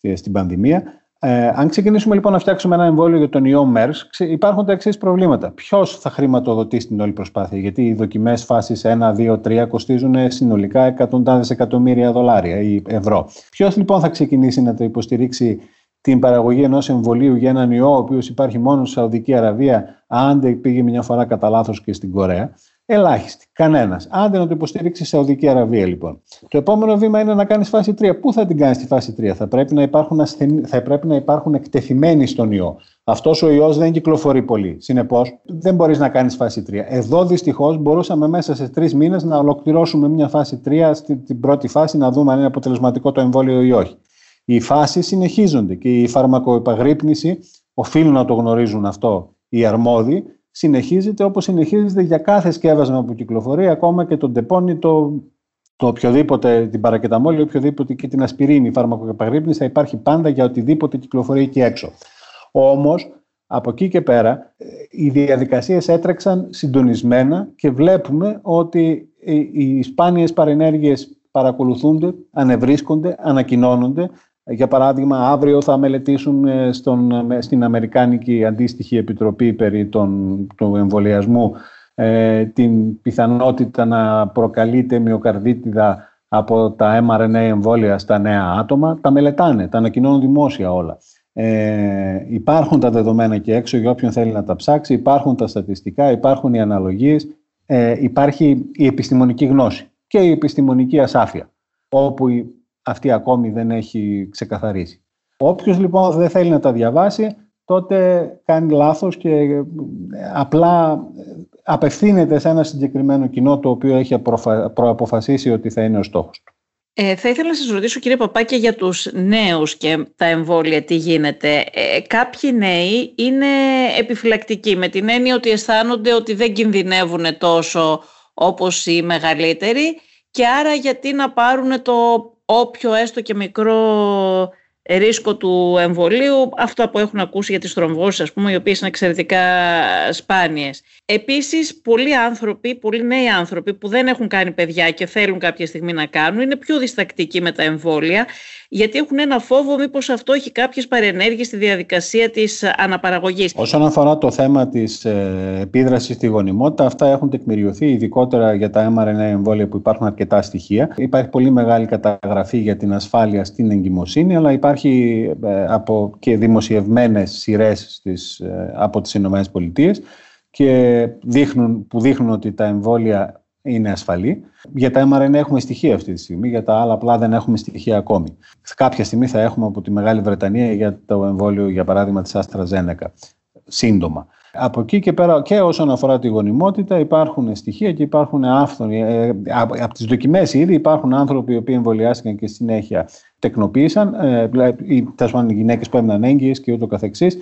ε, στην πανδημία, ε, αν ξεκινήσουμε λοιπόν να φτιάξουμε ένα εμβόλιο για τον ιό MERS, υπάρχουν τα εξής προβλήματα. Ποιος θα χρηματοδοτήσει την όλη προσπάθεια, Γιατί οι δοκιμές φάσης 1, 2, 3 κοστίζουν συνολικά εκατοντάδες εκατομμύρια δολάρια ή ευρώ. Ποιος λοιπόν θα ξεκινήσει να το υποστηρίξει την παραγωγή ενός εμβολίου για έναν ιό, ο οποίος υπάρχει μόνο στη Σαουδική Αραβία, αν πήγε μια φορά κατά λάθος και στην Κορέα. Ελάχιστη. Κανένας. Άντε να το υποστηρίξει η Σαουδική Αραβία, λοιπόν. Το επόμενο βήμα είναι να κάνεις φάση 3. Πού θα την κάνεις στη φάση 3, θα πρέπει να υπάρχουν, ασθενεί, θα πρέπει να υπάρχουν εκτεθειμένοι στον ιό. Αυτός ο ιός δεν κυκλοφορεί πολύ. Συνεπώς, δεν μπορείς να κάνεις φάση 3. Εδώ δυστυχώς μπορούσαμε μέσα σε τρεις μήνες να ολοκληρώσουμε μια φάση 3, στην πρώτη φάση, να δούμε αν είναι αποτελεσματικό το εμβόλιο ή όχι. Οι φάσεις συνεχίζονται και η φαρμακοεπαγρύπνηση οφείλουν να το γνωρίζουν αυτό οι αρμόδιοι συνεχίζεται όπως συνεχίζεται για κάθε σκεύασμα που κυκλοφορεί, ακόμα και τον τεπώνει, το, το οποιοδήποτε, την παρακεταμόλη, οποιοδήποτε και την ασπιρίνη, φάρμακο θα υπάρχει πάντα για οτιδήποτε κυκλοφορεί εκεί έξω. Όμως, από εκεί και πέρα, οι διαδικασίες έτρεξαν συντονισμένα και βλέπουμε ότι οι σπάνιες παρενέργειες παρακολουθούνται, ανεβρίσκονται, ανακοινώνονται. Για παράδειγμα, αύριο θα μελετήσουν ε, στον, στην Αμερικάνικη Αντίστοιχη Επιτροπή περί των, του εμβολιασμού ε, την πιθανότητα να προκαλείται μυοκαρδίτιδα από τα mRNA εμβόλια στα νέα άτομα. Τα μελετάνε, τα ανακοινώνουν δημόσια όλα. Ε, υπάρχουν τα δεδομένα και έξω για όποιον θέλει να τα ψάξει, υπάρχουν τα στατιστικά, υπάρχουν οι αναλογίες, ε, υπάρχει η επιστημονική γνώση και η επιστημονική ασάφεια, όπου αυτή ακόμη δεν έχει ξεκαθαρίσει. Όποιος λοιπόν δεν θέλει να τα διαβάσει, τότε κάνει λάθος και ε, απλά απευθύνεται σε ένα συγκεκριμένο κοινό το οποίο έχει προαποφασίσει ότι θα είναι ο στόχος του. Ε, θα ήθελα να σας ρωτήσω κύριε Παπάκια για τους νέους και τα εμβόλια τι γίνεται. Ε, κάποιοι νέοι είναι επιφυλακτικοί με την έννοια ότι αισθάνονται ότι δεν κινδυνεύουν τόσο όπως οι μεγαλύτεροι και άρα γιατί να πάρουν το όποιο έστω και μικρό ρίσκο του εμβολίου, αυτό που έχουν ακούσει για τις θρομβώσεις, ας πούμε, οι οποίες είναι εξαιρετικά σπάνιες. Επίσης, πολλοί άνθρωποι, πολλοί νέοι άνθρωποι που δεν έχουν κάνει παιδιά και θέλουν κάποια στιγμή να κάνουν, είναι πιο διστακτικοί με τα εμβόλια, γιατί έχουν ένα φόβο μήπως αυτό έχει κάποιες παρενέργειες στη διαδικασία της αναπαραγωγής. Όσον αφορά το θέμα της ε, επίδρασης στη γονιμότητα, αυτά έχουν τεκμηριωθεί, ειδικότερα για τα mRNA εμβόλια που υπάρχουν αρκετά στοιχεία. Υπάρχει πολύ μεγάλη καταγραφή για την ασφάλεια στην εγκυμοσύνη, αλλά υπάρχει ε, από και δημοσιευμένες σειρές ε, από τις ΗΠΑ και δείχνουν, που δείχνουν ότι τα εμβόλια είναι ασφαλή. Για τα mRNA έχουμε στοιχεία αυτή τη στιγμή, για τα άλλα απλά δεν έχουμε στοιχεία ακόμη. Κάποια στιγμή θα έχουμε από τη Μεγάλη Βρετανία για το εμβόλιο, για παράδειγμα, της AstraZeneca. Σύντομα. Από εκεί και πέρα και όσον αφορά τη γονιμότητα υπάρχουν στοιχεία και υπάρχουν άφθονοι. Ε, από τις δοκιμές ήδη υπάρχουν άνθρωποι οι οποίοι εμβολιάστηκαν και συνέχεια τεκνοποίησαν, ε, οι, οι γυναίκες που έμειναν έγκυες και ούτω καθεξής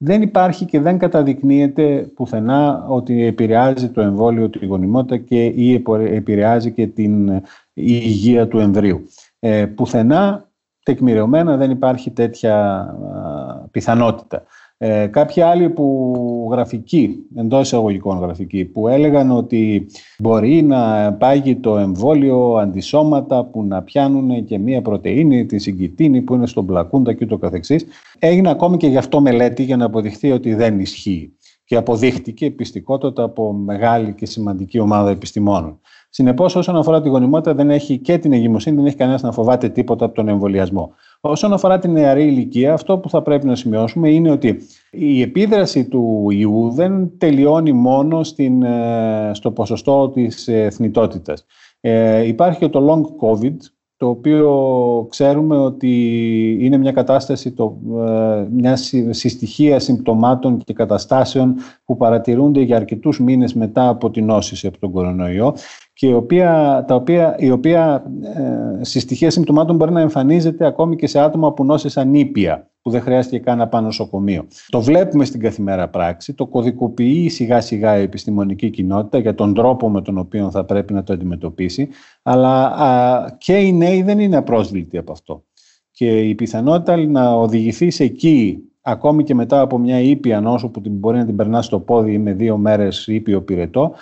δεν υπάρχει και δεν καταδεικνύεται πουθενά ότι επηρεάζει το εμβόλιο τη γονιμότητα και ή επηρεάζει και την υγεία του εμβρίου. Ε, πουθενά τεκμηριωμένα δεν υπάρχει τέτοια πιθανότητα. Ε, κάποιοι άλλοι που γραφικοί, εντός εισαγωγικών γραφικοί, που έλεγαν ότι μπορεί να πάγει το εμβόλιο αντισώματα που να πιάνουν και μία πρωτεΐνη, τη συγκητίνη που είναι στον πλακούντα και ούτω καθεξής. Έγινε ακόμη και γι' αυτό μελέτη για να αποδειχθεί ότι δεν ισχύει και αποδείχτηκε πιστικότατα από μεγάλη και σημαντική ομάδα επιστημόνων. Συνεπώς, όσον αφορά τη γονιμότητα, δεν έχει και την εγκυμοσύνη, δεν έχει κανένας να φοβάται τίποτα από τον εμβολιασμό. Όσον αφορά την νεαρή ηλικία, αυτό που θα πρέπει να σημειώσουμε είναι ότι η επίδραση του ιού δεν τελειώνει μόνο στην, ε, στο ποσοστό της θνητότητας. Ε, υπάρχει και το long covid, το οποίο ξέρουμε ότι είναι μια κατάσταση, το, ε, μια συστοιχία συμπτωμάτων και καταστάσεων που παρατηρούνται για αρκετούς μήνες μετά από την νόσηση από τον κορονοϊό και η οποία, τα οποία, η οποία ε, συστοιχεία συμπτωμάτων μπορεί να εμφανίζεται ακόμη και σε άτομα που νόσησαν ήπια, που δεν χρειάστηκε καν να πάνε νοσοκομείο. Το βλέπουμε στην καθημερινή πράξη, το κωδικοποιεί σιγά σιγά η επιστημονική κοινότητα για τον τρόπο με τον οποίο θα πρέπει να το αντιμετωπίσει, αλλά α, και οι νέοι δεν είναι απρόσβλητοι από αυτό. Και η πιθανότητα να οδηγηθεί εκεί ακόμη και μετά από μια ήπια νόσο που μπορεί να την περνά στο πόδι ή με δύο μέρες ήπιο πυρετό,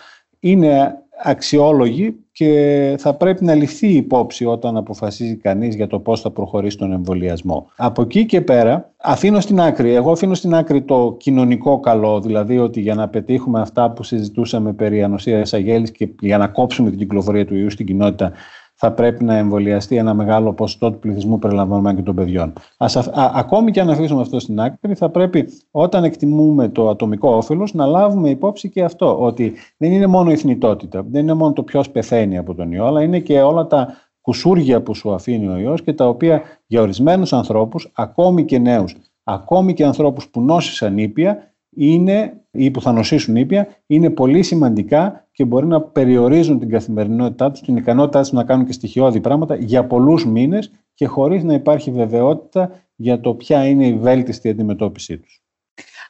είναι αξιόλογη και θα πρέπει να ληφθεί υπόψη όταν αποφασίζει κανείς για το πώς θα προχωρήσει τον εμβολιασμό. Από εκεί και πέρα αφήνω στην άκρη, εγώ αφήνω στην άκρη το κοινωνικό καλό, δηλαδή ότι για να πετύχουμε αυτά που συζητούσαμε περί ανοσίας αγέλης και για να κόψουμε την κυκλοφορία του ιού στην κοινότητα θα πρέπει να εμβολιαστεί ένα μεγάλο ποσοστό του πληθυσμού περιλαμβανομένου και των παιδιών. Ας, α, ακόμη και αν αφήσουμε αυτό στην άκρη, θα πρέπει όταν εκτιμούμε το ατομικό όφελος να λάβουμε υπόψη και αυτό, ότι δεν είναι μόνο η θνητότητα, δεν είναι μόνο το ποιος πεθαίνει από τον ιό, αλλά είναι και όλα τα κουσούρια που σου αφήνει ο ιός και τα οποία για ορισμένους ανθρώπους, ακόμη και νέους, ακόμη και ανθρώπους που νόσησαν ήπια, είναι, ή που θα νοσήσουν ήπια, είναι πολύ σημαντικά και μπορεί να περιορίζουν την καθημερινότητά τους, την ικανότητά τους να κάνουν και στοιχειώδη πράγματα για πολλούς μήνες και χωρίς να υπάρχει βεβαιότητα για το ποια είναι η βέλτιστη αντιμετώπιση τους.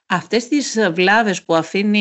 Αυτές τις βλάβες που αφήνει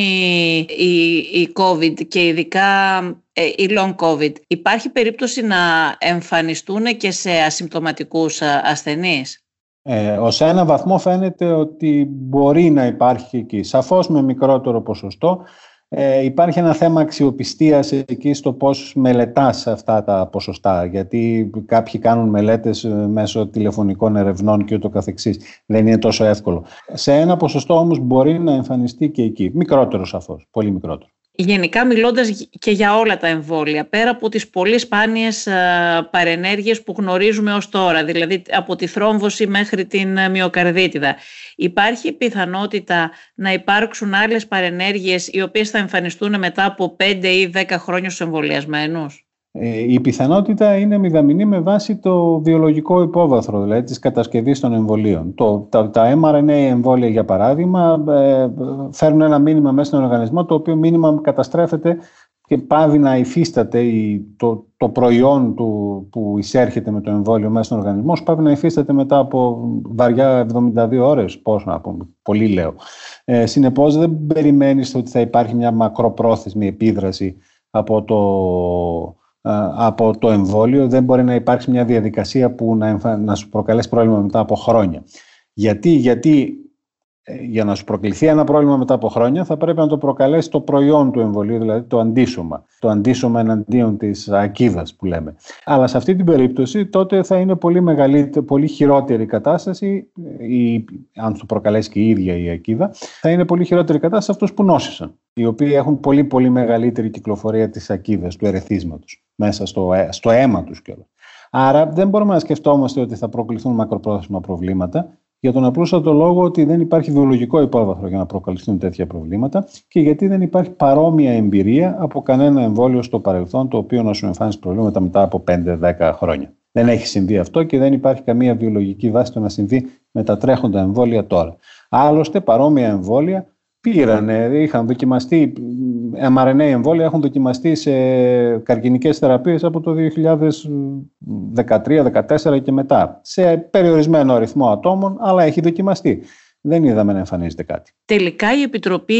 η, η COVID και ειδικά ε, η long COVID, υπάρχει περίπτωση να εμφανιστούν και σε ασυμπτωματικούς ασθενείς; Ε, ως ένα βαθμό φαίνεται ότι μπορεί να υπάρχει εκεί, σαφώς με μικρότερο ποσοστό. Ε, υπάρχει ένα θέμα αξιοπιστίας εκεί στο πώς μελετάς αυτά τα ποσοστά, γιατί κάποιοι κάνουν μελέτες ε, μέσω τηλεφωνικών ερευνών και ούτω καθεξής. Δεν είναι τόσο εύκολο. Σε ένα ποσοστό όμως μπορεί να εμφανιστεί και εκεί. Μικρότερο σαφώς, πολύ μικρότερο. Γενικά μιλώντας και για όλα τα εμβόλια, πέρα από τις πολύ σπάνιες ε, παρενέργειες που γνωρίζουμε ως τώρα, δηλαδή από τη θρόμβωση μέχρι την ε, μυοκαρδίτιδα, υπάρχει πιθανότητα να υπάρξουν άλλες παρενέργειες οι οποίες θα εμφανιστούν μετά από 5 ή 10 χρόνια στους εμβολιασμένους; Ε, η πιθανότητα είναι μηδαμινή με βάση το βιολογικό υπόβαθρο, δηλαδή της κατασκευής των εμβολίων. Το, τα, τα mRNA εμβόλια, για παράδειγμα, ε, φέρνουν ένα μήνυμα μέσα στον οργανισμό, το οποίο μήνυμα καταστρέφεται και πάβει να υφίσταται το, το προϊόν του, που εισέρχεται με το εμβόλιο μέσα στον οργανισμό, πάβει να υφίσταται μετά από βαριά 72 ώρες, πώς να πούμε, πολύ λέω. Ε, συνεπώς δεν περιμένεις ότι θα υπάρχει μια μακροπρόθεσμη επίδραση από το από το εμβόλιο, δεν μπορεί να υπάρξει μια διαδικασία που να, να σου προκαλέσει πρόβλημα μετά από χρόνια. Γιατί, γιατί ε, για να σου προκληθεί ένα πρόβλημα μετά από χρόνια θα πρέπει να το προκαλέσει το προϊόν του εμβολίου, δηλαδή το αντίσωμα. Το αντίσωμα εναντίον της ακίδας που λέμε. Αλλά σε αυτή την περίπτωση τότε θα είναι πολύ, μεγαλύτερη, πολύ χειρότερη η κατάσταση, ή, αν το προκαλέσει και η ίδια η ακίδα, θα είναι πολύ χειρότερη η κατάσταση αυτούς που νόσησαν, οι οποίοι έχουν πολύ πολύ μεγαλύτερη κυκλοφορία της ακίδας, του ερεθίσματος μέσα στο, στο αίμα τους κιόλας. Άρα δεν μπορούμε να σκεφτόμαστε ότι θα προκληθούν μακροπρόθεσμα προβλήματα για τον απλούστατο λόγο ότι δεν υπάρχει βιολογικό υπόβαθρο για να προκαλυφθούν τέτοια προβλήματα και γιατί δεν υπάρχει παρόμοια εμπειρία από κανένα εμβόλιο στο παρελθόν το οποίο να σου εμφάνισε προβλήματα μετά από 5-10 χρόνια. Δεν έχει συμβεί αυτό και δεν υπάρχει καμία βιολογική βάση το να συμβεί με τα τρέχοντα εμβόλια τώρα. Άλλωστε, παρόμοια εμβόλια πήραν, είχαν δοκιμαστεί, mRNA εμβόλια έχουν δοκιμαστεί σε καρκινικές θεραπείες από το 2013-2014 και μετά. Σε περιορισμένο αριθμό ατόμων, αλλά έχει δοκιμαστεί. Δεν είδαμε να εμφανίζεται κάτι. Τελικά η Επιτροπή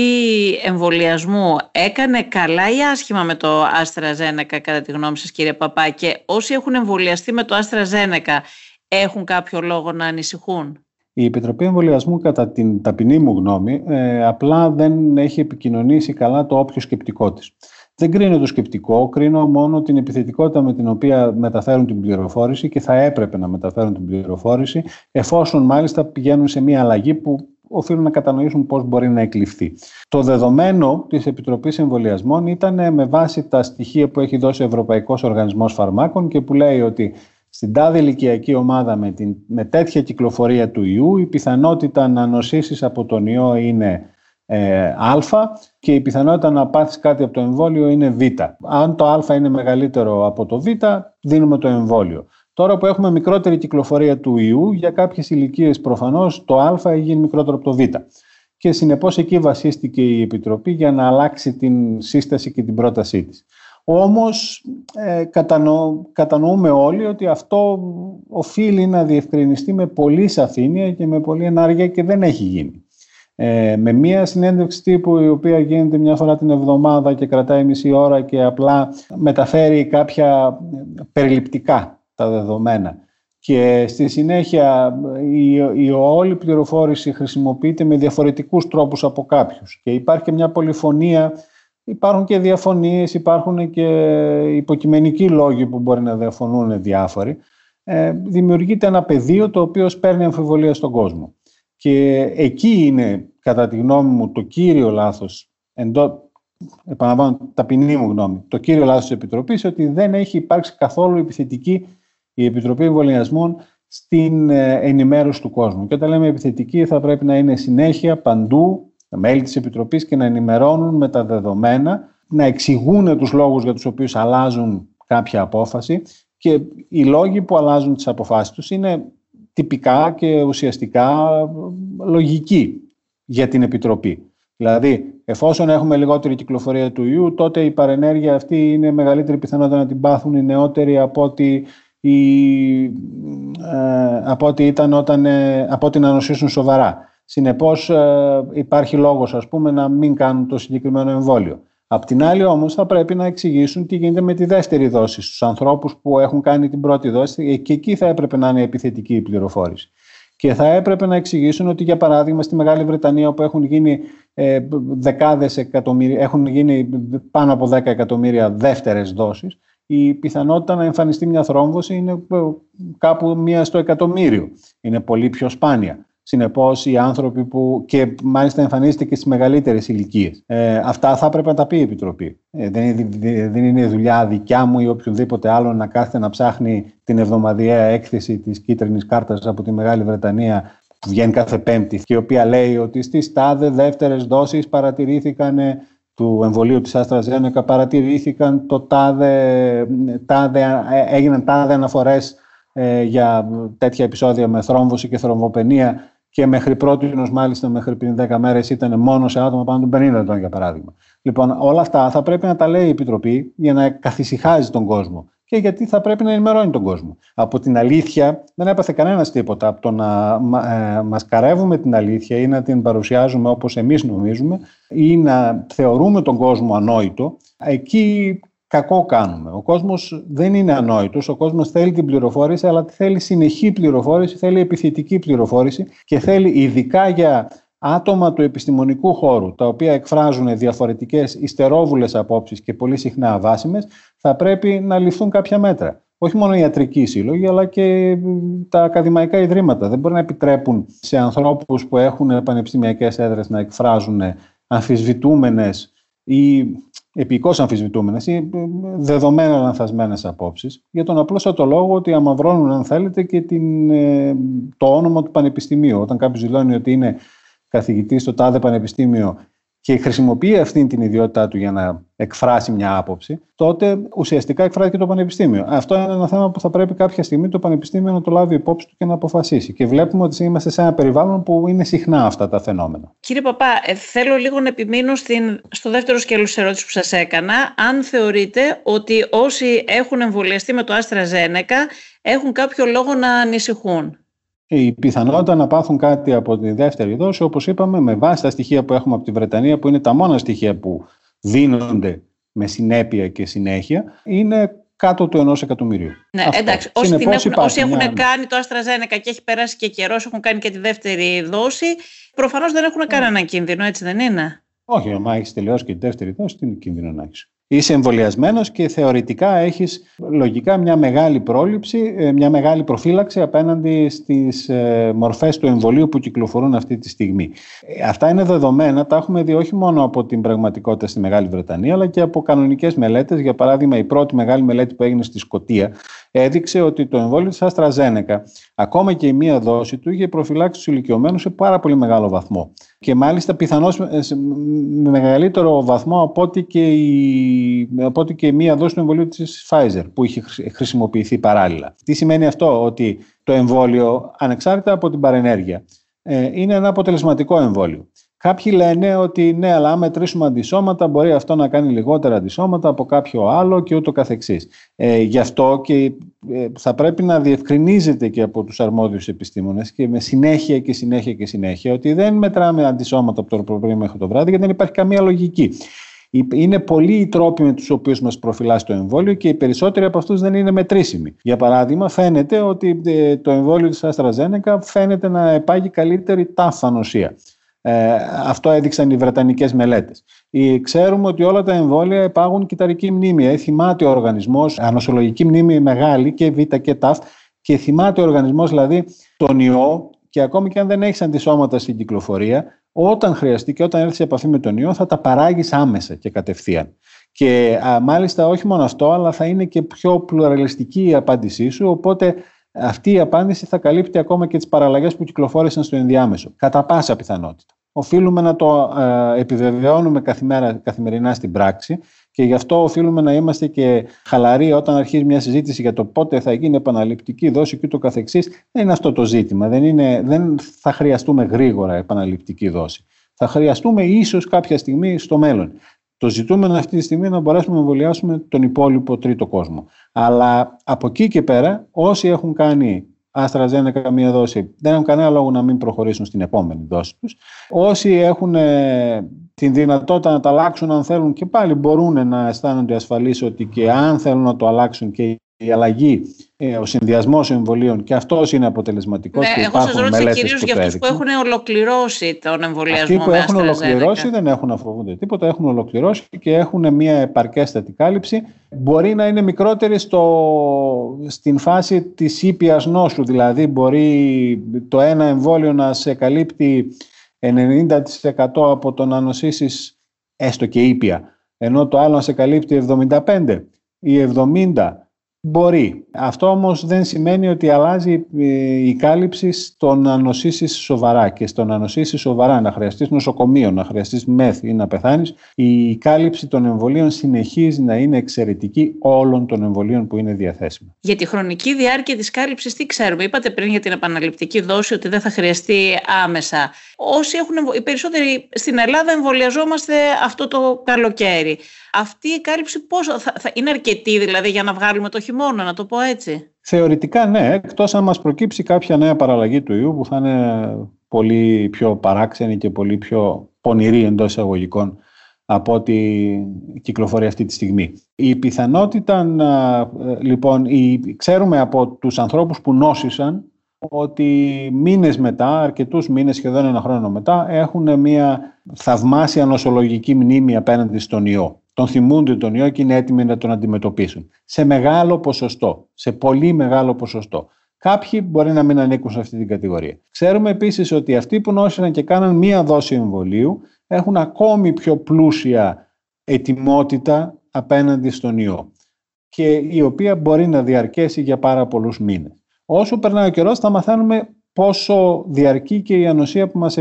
Εμβολιασμού έκανε καλά ή άσχημα με το AstraZeneca κατά τη γνώμη σας κύριε Παπά και όσοι έχουν εμβολιαστεί με το AstraZeneca έχουν κάποιο λόγο να ανησυχούν; Η Επιτροπή Εμβολιασμού, κατά την ταπεινή μου γνώμη, ε, απλά δεν έχει επικοινωνήσει καλά το όποιο σκεπτικό της. Δεν κρίνω το σκεπτικό, κρίνω μόνο την επιθετικότητα με την οποία μεταφέρουν την πληροφόρηση και θα έπρεπε να μεταφέρουν την πληροφόρηση, εφόσον μάλιστα πηγαίνουν σε μια αλλαγή που οφείλουν να κατανοήσουν πώς μπορεί να εκλειφθεί. Το δεδομένο της Επιτροπής Εμβολιασμών ήταν με βάση τα στοιχεία που έχει δώσει ο Ευρωπαϊκός Οργανισμός Φαρμάκων και που λέει ότι στην τάδε ηλικιακή ομάδα με, την, με τέτοια κυκλοφορία του ιού η πιθανότητα να νοσήσεις από τον ιό είναι ε, α και η πιθανότητα να πάθεις κάτι από το εμβόλιο είναι β. Αν το α είναι μεγαλύτερο από το β, δίνουμε το εμβόλιο. Τώρα που έχουμε μικρότερη κυκλοφορία του ιού, για κάποιες ηλικίες προφανώς το α έχει γίνει μικρότερο από το β. Και συνεπώς εκεί βασίστηκε η Επιτροπή για να αλλάξει την σύσταση και την πρότασή της. Όμως ε, κατανοούμε όλοι ότι αυτό οφείλει να διευκρινιστεί με πολύ σαφήνεια και με πολύ ενάργεια και δεν έχει γίνει. Ε, με μία συνέντευξη τύπου η οποία γίνεται μια φορά την εβδομάδα και κρατάει μισή ώρα και απλά μεταφέρει κάποια περιληπτικά τα δεδομένα και στη συνέχεια η, η όλη πληροφόρηση χρησιμοποιείται με διαφορετικούς τρόπους από κάποιους και υπάρχει και μια πολυφωνία Υπάρχουν και διαφωνίες, υπάρχουν και υποκειμενικοί λόγοι που μπορεί να διαφωνούν διάφοροι. Ε, δημιουργείται ένα πεδίο το οποίο παίρνει αμφιβολία στον κόσμο. Και εκεί είναι, κατά τη γνώμη μου, το κύριο λάθος, εντό, επαναλαμβάνω ταπεινή μου γνώμη, το κύριο λάθος της Επιτροπής, ότι δεν έχει υπάρξει καθόλου επιθετική η Επιτροπή Εμβολιασμών στην ε, ενημέρωση του κόσμου. Και όταν λέμε επιθετική θα πρέπει να είναι συνέχεια, παντού, τα μέλη της Επιτροπής και να ενημερώνουν με τα δεδομένα, να εξηγούν τους λόγους για τους οποίους αλλάζουν κάποια απόφαση και οι λόγοι που αλλάζουν τις αποφάσεις τους είναι τυπικά και ουσιαστικά λογικοί για την Επιτροπή. Δηλαδή, εφόσον έχουμε λιγότερη κυκλοφορία του ιού, τότε η παρενέργεια αυτή είναι μεγαλύτερη πιθανότητα να την πάθουν οι νεότεροι από ότι, η, ε, από ότι ήταν όταν, ε, από ότι να νοσήσουν σοβαρά. Συνεπώς ε, υπάρχει λόγος ας πούμε να μην κάνουν το συγκεκριμένο εμβόλιο. Απ' την άλλη όμως θα πρέπει να εξηγήσουν τι γίνεται με τη δεύτερη δόση στους ανθρώπους που έχουν κάνει την πρώτη δόση και εκεί θα έπρεπε να είναι επιθετική η πληροφόρηση. Και θα έπρεπε να εξηγήσουν ότι για παράδειγμα στη Μεγάλη Βρετανία όπου έχουν γίνει ε, δεκάδες εκατομμύρια, έχουν γίνει πάνω από 10 εκατομμύρια δεύτερες δόσεις η πιθανότητα να εμφανιστεί μια θρόμβωση είναι ε, κάπου μία στο εκατομμύριο. Είναι πολύ πιο σπάνια. Συνεπώς, οι άνθρωποι που. και μάλιστα εμφανίζεται και στις μεγαλύτερες ηλικίες. Ε, αυτά θα έπρεπε να τα πει η Επιτροπή. Ε, δεν, είναι, δεν είναι δουλειά δικιά μου ή οποιοδήποτε άλλο να κάθεται να ψάχνει την εβδομαδιαία έκθεση της κίτρινης κάρτας από τη Μεγάλη Βρετανία που βγαίνει κάθε Πέμπτη και η οποία λέει ότι στις τάδε δεύτερες δόσεις παρατηρήθηκαν του εμβολίου της Άστρα Ζένεκα παρατηρήθηκαν το τάδε, τάδε, έγιναν τάδε αναφορές ε, για τέτοια επεισόδια με θρόμβωση και θρομβοπενία και μέχρι πρώτη μάλιστα μέχρι πριν 10 μέρες ήταν μόνο σε άτομα πάνω των 50 ετών για παράδειγμα. Λοιπόν όλα αυτά θα πρέπει να τα λέει η Επιτροπή για να καθησυχάζει τον κόσμο και γιατί θα πρέπει να ενημερώνει τον κόσμο. Από την αλήθεια δεν έπαθε κανένας τίποτα. Από το να ε, μας καρεύουμε την αλήθεια ή να την παρουσιάζουμε όπως εμείς νομίζουμε ή να θεωρούμε τον κόσμο ανόητο, εκεί κακό κάνουμε. Ο κόσμος δεν είναι ανόητος, ο κόσμος θέλει την πληροφόρηση, αλλά θέλει συνεχή πληροφόρηση, θέλει επιθετική πληροφόρηση και θέλει ειδικά για άτομα του επιστημονικού χώρου, τα οποία εκφράζουν διαφορετικές ιστερόβουλες απόψεις και πολύ συχνά αβάσιμες, θα πρέπει να ληφθούν κάποια μέτρα. Όχι μόνο οι ιατρικοί σύλλογοι, αλλά και τα ακαδημαϊκά ιδρύματα. Δεν μπορεί να επιτρέπουν σε ανθρώπους που έχουν πανεπιστημιακές έδρες να εκφράζουν αμφισβητούμενες ή επικώς αμφισβητούμενες ή δεδομένα λανθασμένες απόψεις για τον απλό λόγο ότι αμαυρώνουν αν θέλετε και την, ε, το όνομα του πανεπιστημίου. Όταν κάποιος δηλώνει ότι είναι καθηγητής στο τάδε πανεπιστήμιο και χρησιμοποιεί αυτή την ιδιότητά του για να εκφράσει μια άποψη, τότε ουσιαστικά εκφράζει και το Πανεπιστήμιο. Αυτό είναι ένα θέμα που θα πρέπει κάποια στιγμή το Πανεπιστήμιο να το λάβει υπόψη του και να αποφασίσει. Και βλέπουμε ότι είμαστε σε ένα περιβάλλον που είναι συχνά αυτά τα φαινόμενα. Κύριε Παπά, ε, θέλω λίγο να επιμείνω στην, στο δεύτερο σκέλος ερώτησης που σας έκανα. Αν θεωρείτε ότι όσοι έχουν εμβολιαστεί με το Άστρα έχουν κάποιο λόγο να ανησυχούν; Η πιθανότητα να πάθουν κάτι από τη δεύτερη δόση, όπως είπαμε, με βάση τα στοιχεία που έχουμε από τη Βρετανία, που είναι τα μόνα στοιχεία που δίνονται με συνέπεια και συνέχεια, είναι κάτω του ενός εκατομμυρίου. Ναι, Αυτό. εντάξει. Όσοι, έχουν, όσοι έχουν κάνει το AstraZeneca και έχει περάσει και καιρός, έχουν κάνει και τη δεύτερη δόση, προφανώς δεν έχουν κανένα κίνδυνο, έτσι δεν είναι; Όχι, αν έχει τελειώσει και τη δεύτερη δόση, τι είναι κίνδυνο να έχεις; Είσαι εμβολιασμένος και θεωρητικά έχεις λογικά μια μεγάλη πρόληψη, ε, μια μεγάλη προφύλαξη απέναντι στις ε, μορφές του εμβολίου που κυκλοφορούν αυτή τη στιγμή. Ε, αυτά είναι δεδομένα, τα έχουμε δει όχι μόνο από την πραγματικότητα στη Μεγάλη Βρετανία, αλλά και από κανονικές μελέτες. Για παράδειγμα, η πρώτη μεγάλη μελέτη που έγινε στη Σκωτία έδειξε ότι το εμβόλιο της AstraZeneca, ακόμα και η μία δόση του, είχε προφυλάξει τους ηλικιωμένους σε πάρα πολύ μεγάλο βαθμό. Και μάλιστα πιθανώς με μεγαλύτερο βαθμό από ό,τι και η, από ό,τι και η μία δόση του εμβολίου της Pfizer που είχε χρησιμοποιηθεί παράλληλα. Τι σημαίνει αυτό, ότι το εμβόλιο, ανεξάρτητα από την παρενέργεια, ε, είναι ένα αποτελεσματικό εμβόλιο. Κάποιοι λένε ότι ναι, αλλά αν μετρήσουμε αντισώματα, μπορεί αυτό να κάνει λιγότερα αντισώματα από κάποιο άλλο και ούτω καθεξής. Ε, γι' αυτό και ε, θα πρέπει να διευκρινίζεται και από τους αρμόδιους επιστήμονες και με συνέχεια και συνέχεια και συνέχεια ότι δεν μετράμε αντισώματα από το πρωί μέχρι το βράδυ γιατί δεν υπάρχει καμία λογική. Είναι πολλοί οι τρόποι με τους οποίους μας προφυλάσσει το εμβόλιο και οι περισσότεροι από αυτούς δεν είναι μετρήσιμοι. Για παράδειγμα, φαίνεται ότι ε, το εμβόλιο της AstraZeneca φαίνεται να επάγει καλύτερη ταφανοσία. Ε, αυτό έδειξαν οι βρετανικές μελέτες. Ξέρουμε ότι όλα τα εμβόλια επάγουν κυταρική μνήμη. Ε, θυμάται ο οργανισμός, ανοσολογική μνήμη μεγάλη και β και ταφ και θυμάται ο οργανισμός δηλαδή τον ιό και ακόμη και αν δεν έχεις αντισώματα στην κυκλοφορία, όταν χρειαστεί και όταν έρθεις σε επαφή με τον ιό θα τα παράγεις άμεσα και κατευθείαν. Και α, μάλιστα όχι μόνο αυτό, αλλά θα είναι και πιο πλουραλιστική η απάντησή σου, οπότε αυτή η απάντηση θα καλύπτει ακόμα και τις παραλλαγές που κυκλοφόρησαν στο ενδιάμεσο, κατά πάσα πιθανότητα οφείλουμε να το ε, επιβεβαιώνουμε καθημερινά, καθημερινά στην πράξη και γι' αυτό οφείλουμε να είμαστε και χαλαροί όταν αρχίζει μια συζήτηση για το πότε θα γίνει επαναληπτική δόση και το καθεξής. Δεν είναι αυτό το ζήτημα. Δεν, είναι, δεν θα χρειαστούμε γρήγορα επαναληπτική δόση. Θα χρειαστούμε ίσως κάποια στιγμή στο μέλλον. Το ζητούμενο αυτή τη στιγμή είναι να μπορέσουμε να εμβολιάσουμε τον υπόλοιπο τρίτο κόσμο. Αλλά από εκεί και πέρα, όσοι έχουν κάνει AstraZeneca μία δόση, δεν έχουν κανένα λόγο να μην προχωρήσουν στην επόμενη δόση τους. Όσοι έχουν ε, την δυνατότητα να τα αλλάξουν αν θέλουν και πάλι μπορούν να αισθάνονται ασφαλείς ότι και αν θέλουν να το αλλάξουν και η αλλαγή, ε, ο συνδυασμός εμβολίων και αυτός είναι αποτελεσματικός. Ναι, εγώ σας ρώτησα κυρίως για αυτούς που έχουν ολοκληρώσει τον εμβολιασμό. Αυτοί που έχουν ολοκληρώσει δεν έχουν να φοβούνται τίποτα, έχουν ολοκληρώσει και έχουν μια επαρκέστατη κάλυψη. Μπορεί να είναι μικρότερη στο, στην φάση της ήπιας νόσου, δηλαδή μπορεί το ένα εμβόλιο να σε καλύπτει 90% από το να νοσήσεις έστω και ήπια, ενώ το άλλο να σε καλύπτει 75% ή 70% Μπορεί. Αυτό όμως δεν σημαίνει ότι αλλάζει ε, η κάλυψη στο να νοσήσεις σοβαρά και στο να νοσήσεις σοβαρά, να χρειαστείς νοσοκομείο, να χρειαστείς μεθ ή να πεθάνεις. Η κάλυψη των εμβολίων συνεχίζει να είναι εξαιρετική όλων των εμβολίων που είναι διαθέσιμα. Για τη χρονική διάρκεια της κάλυψης τι ξέρουμε. Είπατε πριν για την επαναληπτική δόση ότι δεν θα χρειαστεί άμεσα. Όσοι έχουν, οι περισσότεροι στην Ελλάδα εμβολιαζόμαστε αυτό το καλοκαίρι αυτή η κάλυψη πόσο θα, θα είναι αρκετή δηλαδή για να βγάλουμε το χειμώνα, να το πω έτσι; Θεωρητικά ναι, εκτός αν μας προκύψει κάποια νέα παραλλαγή του ιού που θα είναι πολύ πιο παράξενη και πολύ πιο πονηρή εντός εισαγωγικών από ό,τι κυκλοφορεί αυτή τη στιγμή. Η πιθανότητα να, ε, λοιπόν, η, ξέρουμε από τους ανθρώπους που νόσησαν ότι μήνες μετά, αρκετούς μήνες, σχεδόν ένα χρόνο μετά, έχουν μια θαυμάσια νοσολογική μνήμη απέναντι στον ιό τον θυμούνται τον ιό και είναι έτοιμοι να τον αντιμετωπίσουν. Σε μεγάλο ποσοστό, σε πολύ μεγάλο ποσοστό. Κάποιοι μπορεί να μην ανήκουν σε αυτή την κατηγορία. Ξέρουμε επίσης ότι αυτοί που νόσησαν και κάναν μία δόση εμβολίου έχουν ακόμη πιο πλούσια ετοιμότητα απέναντι στον ιό και η οποία μπορεί να διαρκέσει για πάρα πολλούς μήνες. Όσο περνάει ο καιρός θα μαθαίνουμε πόσο διαρκεί και η ανοσία που μας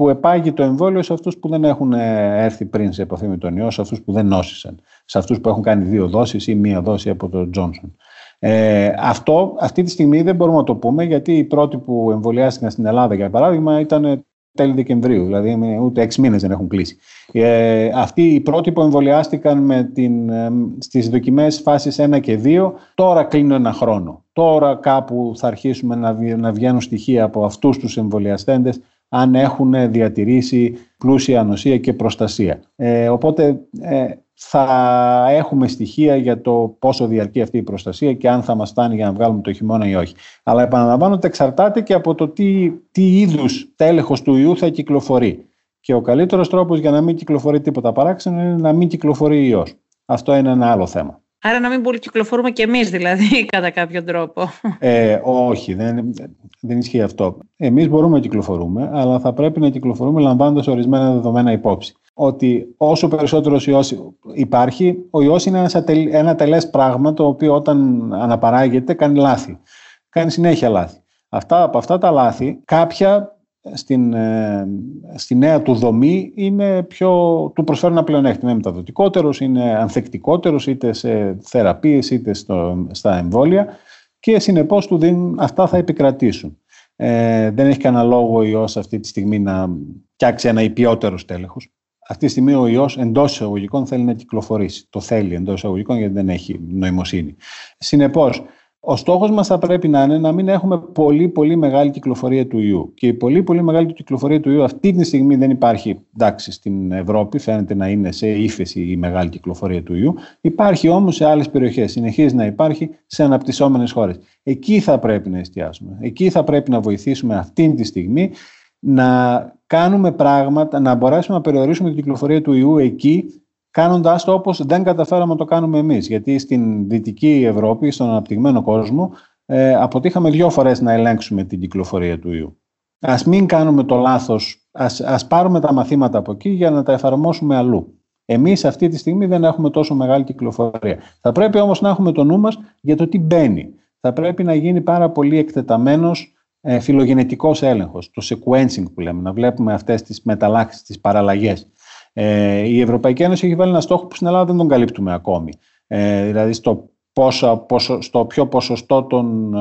που επάγει το εμβόλιο σε αυτούς που δεν έχουν ε, έρθει πριν σε επαφή με τον ιό, σε αυτούς που δεν νόσησαν, σε αυτούς που έχουν κάνει δύο δόσεις ή μία δόση από τον Τζόνσον. Ε, αυτό αυτή τη στιγμή δεν μπορούμε να το πούμε γιατί οι πρώτοι που εμβολιάστηκαν στην Ελλάδα για παράδειγμα ήταν τέλη Δεκεμβρίου, δηλαδή ούτε έξι μήνες δεν έχουν κλείσει. Ε, αυτοί οι πρώτοι που εμβολιάστηκαν με την, ε, στις δοκιμές φάσεις 1 και 2 τώρα κλείνουν ένα χρόνο. Τώρα κάπου θα αρχίσουμε να, να βγαίνουν στοιχεία από αυτούς τους εμβολιαστέντες αν έχουν διατηρήσει πλούσια ανοσία και προστασία. Ε, οπότε ε, θα έχουμε στοιχεία για το πόσο διαρκεί αυτή η προστασία και αν θα μας φτάνει για να βγάλουμε το χειμώνα ή όχι. Αλλά επαναλαμβάνω ότι εξαρτάται και από το τι, τι είδους τέλεχος του ιού θα κυκλοφορεί. Και ο καλύτερος τρόπος για να μην κυκλοφορεί τίποτα παράξενο είναι να μην κυκλοφορεί ιός. Αυτό είναι ένα άλλο θέμα. Άρα να μην κυκλοφορούμε κι εμείς δηλαδή κατά κάποιο τρόπο. Ε, όχι, δεν, δεν ισχύει αυτό. Εμείς μπορούμε να κυκλοφορούμε, αλλά θα πρέπει να κυκλοφορούμε λαμβάνοντας ορισμένα δεδομένα υπόψη. Ότι όσο περισσότερος ιός υπάρχει, ο ιός είναι ένας τελές πράγμα το οποίο όταν αναπαράγεται κάνει λάθη. Κάνει συνέχεια λάθη. Αυτά, από αυτά τα λάθη, κάποια στην, ε, στη νέα του δομή είναι πιο, του προσφέρουν ένα πλεονέκτημα. Είναι μεταδοτικότερος, είναι ανθεκτικότερος είτε σε θεραπείες είτε στο, στα εμβόλια και συνεπώς του δίνουν, αυτά θα επικρατήσουν. Ε, δεν έχει κανένα λόγο ο ιός αυτή τη στιγμή να φτιάξει ένα υπιότερο τέλεχος. Αυτή τη στιγμή ο ιός εντός εισαγωγικών θέλει να κυκλοφορήσει. Το θέλει εντός εισαγωγικών γιατί δεν έχει νοημοσύνη. Συνεπώς, ο στόχος μας θα πρέπει να είναι να μην έχουμε πολύ πολύ μεγάλη κυκλοφορία του ιού. Και η πολύ πολύ μεγάλη κυκλοφορία του ιού αυτή τη στιγμή δεν υπάρχει. Εντάξει, στην Ευρώπη φαίνεται να είναι σε ύφεση η μεγάλη κυκλοφορία του ιού. Υπάρχει όμως σε άλλες περιοχές. Συνεχίζει να υπάρχει σε αναπτυσσόμενες χώρες. Εκεί θα πρέπει να εστιάσουμε. Εκεί θα πρέπει να βοηθήσουμε αυτή τη στιγμή να κάνουμε πράγματα, να μπορέσουμε να περιορίσουμε την κυκλοφορία του ιού εκεί κάνοντα το όπως δεν καταφέραμε να το κάνουμε εμείς. Γιατί στην Δυτική Ευρώπη, στον αναπτυγμένο κόσμο, ε, αποτύχαμε δύο φορές να ελέγξουμε την κυκλοφορία του ιού. Α μην κάνουμε το λάθος, ας πάρουμε τα μαθήματα από εκεί για να τα εφαρμόσουμε αλλού. Εμείς αυτή τη στιγμή δεν έχουμε τόσο μεγάλη κυκλοφορία. Θα πρέπει όμως να έχουμε το νου μας για το τι μπαίνει. Θα πρέπει να γίνει πάρα πολύ εκτεταμένος ε, φιλογενετικός έλεγχος, το sequencing που λέμε, να βλέπουμε αυτές τις μεταλλάξεις, τις παραλλαγές. Ε, η Ευρωπαϊκή Ένωση έχει βάλει ένα στόχο που στην Ελλάδα δεν τον καλύπτουμε ακόμη. Ε, δηλαδή στο, πόσο, πόσο, στο ποιο ποσοστό των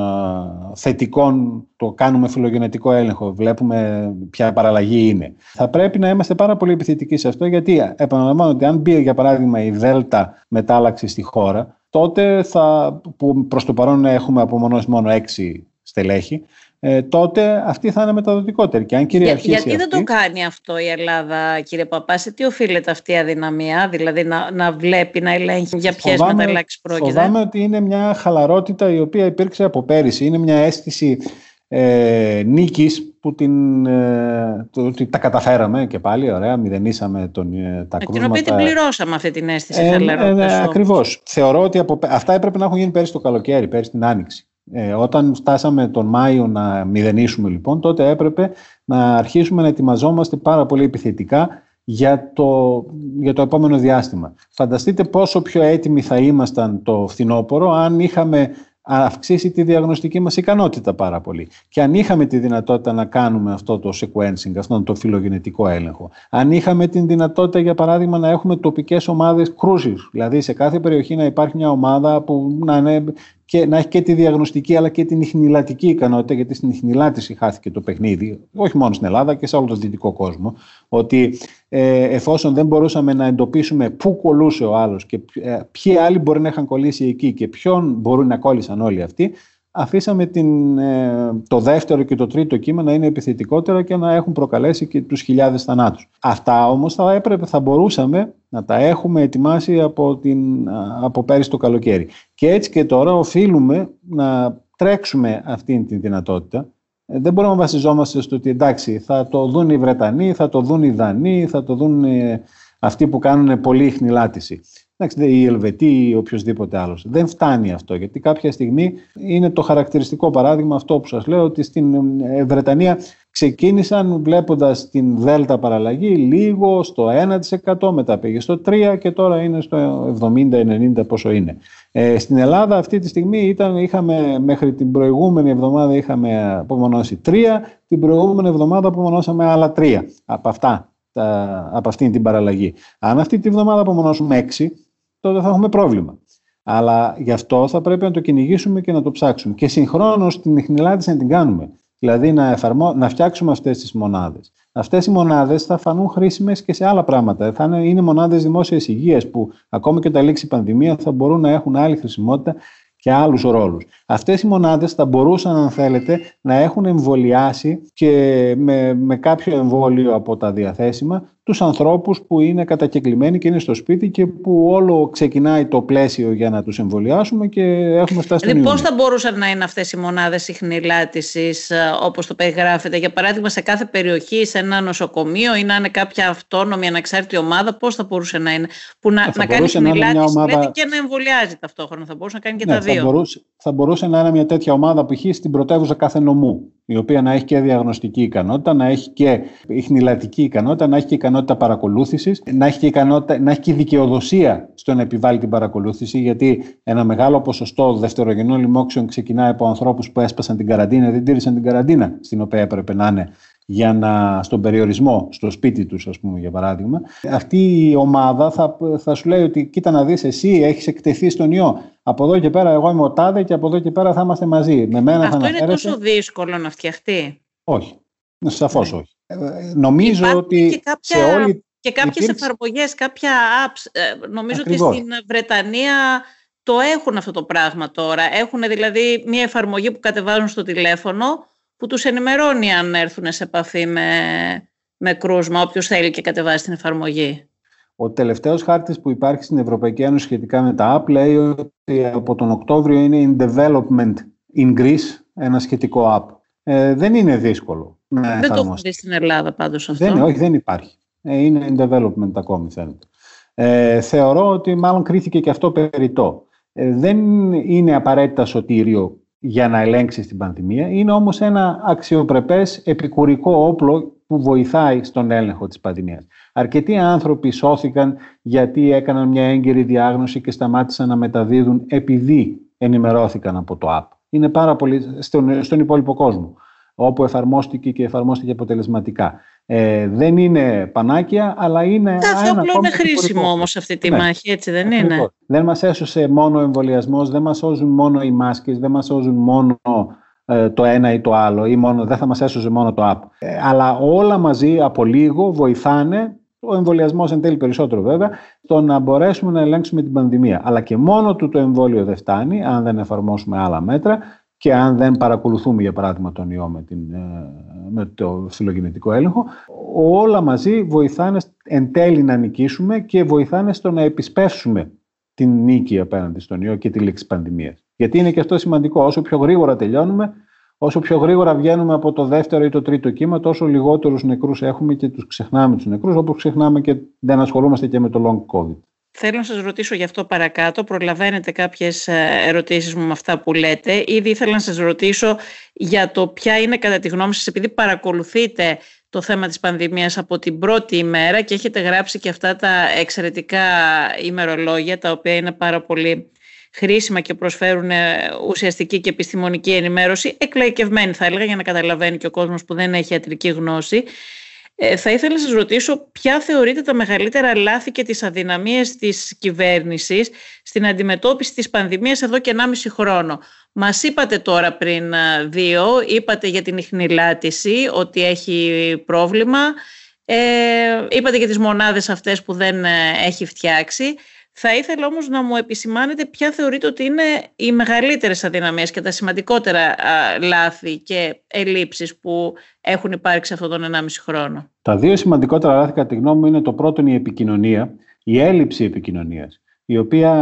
θετικών το κάνουμε φιλογενετικό έλεγχο, βλέπουμε ποια παραλλαγή είναι. Θα πρέπει να είμαστε πάρα πολύ επιθετικοί σε αυτό, γιατί επαναλαμβάνω ότι αν μπει για παράδειγμα η Δέλτα μετάλλαξη στη χώρα, τότε θα, που προς το παρόν έχουμε απομονώσεις μόνο έξι στελέχη, ε, τότε αυτή θα είναι μεταδοτικότερη. Και αν κυριαρχήσει γιατί δεν το κάνει αυτό η Ελλάδα, κύριε Παπά, σε τι οφείλεται αυτή η αδυναμία, δηλαδή να, να βλέπει, να ελέγχει για ποιες μεταλλάξεις πρόκειται; Φοβάμαι ότι είναι μια χαλαρότητα η οποία υπήρξε από πέρυσι. Είναι μια αίσθηση ε, νίκης που την, ε, το, τα καταφέραμε και πάλι, ωραία, μηδενίσαμε τον, ε, τα κρούσματα. Την οποία την πληρώσαμε αυτή την αίσθηση ε, ε, ε, Ακριβώς. Θεωρώ ότι από, αυτά έπρεπε να έχουν γίνει πέρυσι το καλοκαίρι, πέρυσι την Άνοιξη. Ε, όταν φτάσαμε τον Μάιο να μηδενίσουμε λοιπόν, τότε έπρεπε να αρχίσουμε να ετοιμαζόμαστε πάρα πολύ επιθετικά για το, για το επόμενο διάστημα. Φανταστείτε πόσο πιο έτοιμοι θα ήμασταν το φθινόπωρο αν είχαμε αυξήσει τη διαγνωστική μας ικανότητα πάρα πολύ. Και αν είχαμε τη δυνατότητα να κάνουμε αυτό το sequencing, αυτό το φιλογενετικό έλεγχο, αν είχαμε την δυνατότητα για παράδειγμα να έχουμε τοπικές ομάδες κρούσης, δηλαδή σε κάθε περιοχή να υπάρχει μια ομάδα που να είναι και να έχει και τη διαγνωστική αλλά και την ιχνηλατική ικανότητα, γιατί στην ιχνηλάτηση χάθηκε το παιχνίδι, όχι μόνο στην Ελλάδα και σε όλο τον δυτικό κόσμο, ότι ε, εφόσον δεν μπορούσαμε να εντοπίσουμε πού κολούσε ο άλλος και ε, ποιοι άλλοι μπορεί να είχαν κολλήσει εκεί και ποιον μπορούν να κόλλησαν όλοι αυτοί, αφήσαμε την, ε, το δεύτερο και το τρίτο κύμα να είναι επιθετικότερα και να έχουν προκαλέσει και τους χιλιάδες θανάτους. Αυτά όμως θα, έπρεπε, θα μπορούσαμε να τα έχουμε ετοιμάσει από, την, από πέρυσι το καλοκαίρι. Και έτσι και τώρα οφείλουμε να τρέξουμε αυτή τη δυνατότητα. Ε, δεν μπορούμε να βασιζόμαστε στο ότι εντάξει θα το δουν οι Βρετανοί, θα το δουν οι Δανείοι, θα το δουν ε, αυτοί που κάνουν πολύ χνηλάτιση. Εντάξει, η Ελβετή ή οποιοδήποτε άλλος. Δεν φτάνει αυτό, γιατί κάποια στιγμή είναι το χαρακτηριστικό παράδειγμα αυτό που σας λέω, ότι στην ε, Βρετανία ξεκίνησαν βλέποντας την Δέλτα παραλλαγή λίγο στο 1%, μετά πήγε στο 3% και τώρα είναι στο 70-90% πόσο είναι. Ε, στην Ελλάδα αυτή τη στιγμή ήταν, είχαμε, μέχρι την προηγούμενη εβδομάδα είχαμε απομονώσει 3, την προηγούμενη εβδομάδα απομονώσαμε άλλα 3 από αυτά από αυτήν την παραλλαγή. Αν αυτή τη βδομάδα απομονώσουμε 6, τότε θα έχουμε πρόβλημα. Αλλά γι' αυτό θα πρέπει να το κυνηγήσουμε και να το ψάξουμε. Και συγχρόνως την ιχνηλάτηση να την κάνουμε. Δηλαδή να, εφαρμο... να φτιάξουμε αυτές τις μονάδες. Αυτές οι μονάδες θα φανούν χρήσιμες και σε άλλα πράγματα. Θα είναι, είναι μονάδες δημόσιας υγείας που ακόμη και όταν λήξει η πανδημία θα μπορούν να έχουν άλλη χρησιμότητα και άλλους ρόλους. Αυτές οι μονάδες θα μπορούσαν, αν θέλετε, να έχουν εμβολιάσει και με, με κάποιο εμβόλιο από τα διαθέσιμα τους ανθρώπους που είναι κατακεκλημένοι και είναι στο σπίτι και που όλο ξεκινάει το πλαίσιο για να τους εμβολιάσουμε και έχουμε φτάσει στην Δηλαδή πώς θα μπορούσαν να είναι αυτές οι μονάδες συχνηλάτησης ε, όπως το περιγράφεται για παράδειγμα σε κάθε περιοχή, σε ένα νοσοκομείο ή να είναι κάποια αυτόνομη αναξάρτητη ομάδα πώς θα μπορούσε να είναι που να, να κάνει συχνηλάτηση ομάδα... και να εμβολιάζει ταυτόχρονα. Θα μπορούσε να κάνει και ναι, τα δύο. Θα μπορούσε, θα μπορούσε να είναι μια τέτοια ομάδα που έχει στην πρωτεύουσα κάθε νομού η οποία να έχει και διαγνωστική ικανότητα, να έχει και ιχνηλατική ικανότητα, να έχει και ικανότητα παρακολούθησης, να έχει και, ικανότητα, να έχει και δικαιοδοσία στο να επιβάλλει την παρακολούθηση, γιατί ένα μεγάλο ποσοστό δευτερογενών λοιμόξεων ξεκινάει από ανθρώπους που έσπασαν την καραντίνα, δεν τήρησαν την καραντίνα στην οποία έπρεπε να είναι για να, στον περιορισμό, στο σπίτι τους ας πούμε για παράδειγμα, αυτή η ομάδα θα, θα σου λέει ότι κοίτα να δεις εσύ έχεις εκτεθεί στον ιό. Από εδώ και πέρα εγώ είμαι ο Τάδε και από εδώ και πέρα θα είμαστε μαζί. Με μένα Αυτό θα είναι τόσο δύσκολο να φτιαχτεί. Όχι. Σαφώς ναι. όχι. Ε, νομίζω ότι και κάποια... σε όλη... Και κάποιες υπήρξε... εφαρμογές, κάποια apps, ε, νομίζω ότι στην Βρετανία το έχουν αυτό το πράγμα τώρα. Έχουν δηλαδή μια εφαρμογή που κατεβάζουν στο τηλέφωνο που τους ενημερώνει αν έρθουν σε επαφή με, με κρούσμα, όποιος θέλει και κατεβάζει την εφαρμογή. Ο τελευταίος χάρτης που υπάρχει στην Ευρωπαϊκή Ένωση σχετικά με τα app λέει ότι από τον Οκτώβριο είναι in development in Greece ένα σχετικό app. Ε, δεν είναι δύσκολο να Δεν το έχω δει στην Ελλάδα πάντως αυτό. Δεν, όχι, δεν υπάρχει. Ε, είναι in development ακόμη φαίνεται. Ε, θεωρώ ότι μάλλον κρίθηκε και αυτό περιττό. Ε, δεν είναι απαραίτητα σωτήριο για να ελέγξει την πανδημία. Είναι όμως ένα αξιοπρεπές επικουρικό όπλο που βοηθάει στον έλεγχο της πανδημίας. Αρκετοί άνθρωποι σώθηκαν γιατί έκαναν μια έγκαιρη διάγνωση και σταμάτησαν να μεταδίδουν επειδή ενημερώθηκαν από το app. Είναι πάρα πολύ στον, στον υπόλοιπο κόσμο όπου εφαρμόστηκε και εφαρμόστηκε αποτελεσματικά. Ε, δεν είναι πανάκια, αλλά είναι. Αυτό ένα είναι χρήσιμο όμως αυτή τη ναι. μάχη, έτσι δεν είναι; Δεν μας έσωσε μόνο ο εμβολιασμός, δεν μας σώζουν μόνο οι μάσκες, δεν μας σώζουν μόνο ε, το ένα ή το άλλο, ή μόνο, δεν θα μας έσωσε μόνο το app. Ε, αλλά όλα μαζί από λίγο βοηθάνε ο εμβολιασμός εν τέλει περισσότερο βέβαια, στο να μπορέσουμε να ελέγξουμε την πανδημία. Αλλά και μόνο του το εμβόλιο δεν φτάνει, αν δεν εφαρμόσουμε άλλα μέτρα και αν δεν παρακολουθούμε για παράδειγμα τον ιό με, την, ε, με το φιλογενετικό έλεγχο, όλα μαζί βοηθάνε εν τέλει να νικήσουμε και βοηθάνε στο να επισπεύσουμε την νίκη απέναντι στον ιό και τη λήξη πανδημίας. Γιατί είναι και αυτό σημαντικό. Όσο πιο γρήγορα τελειώνουμε, όσο πιο γρήγορα βγαίνουμε από το δεύτερο ή το τρίτο κύμα, τόσο λιγότερους νεκρούς έχουμε και τους ξεχνάμε τους νεκρούς, όπως ξεχνάμε και δεν ασχολούμαστε και με το long COVID. Θέλω να σας ρωτήσω γι' αυτό παρακάτω. Προλαβαίνετε κάποιες ε, ερωτήσεις μου με αυτά που λέτε. Ήδη ήθελα να σας ρωτήσω για το ποια είναι κατά τη γνώμη σας, επειδή παρακολουθείτε το θέμα της πανδημίας από την πρώτη ημέρα και έχετε γράψει και αυτά τα εξαιρετικά ημερολόγια, τα οποία είναι πάρα πολύ χρήσιμα και προσφέρουν ε, ουσιαστική και επιστημονική ενημέρωση, εκλαϊκευμένη θα έλεγα για να καταλαβαίνει και ο κόσμος που δεν έχει ιατρική γνώση. Ε, θα ήθελα να σας ρωτήσω ποια θεωρείτε τα μεγαλύτερα λάθη και τις αδυναμίες της κυβέρνησης στην αντιμετώπιση της πανδημίας εδώ και 1,5 χρόνο. Μας είπατε τώρα πριν ε, δύο, είπατε για την ιχνηλάτηση ότι έχει πρόβλημα, ε, είπατε για τις μονάδες αυτές που δεν ε, έχει φτιάξει. Θα ήθελα όμως να μου επισημάνετε ποια θεωρείτε ότι είναι οι μεγαλύτερες αδυναμίες και τα σημαντικότερα λάθη και ελλείψεις που έχουν υπάρξει αυτόν τον 1,5 χρόνο. Τα δύο σημαντικότερα λάθη κατά τη γνώμη μου είναι το πρώτο η επικοινωνία, η έλλειψη επικοινωνίας η οποία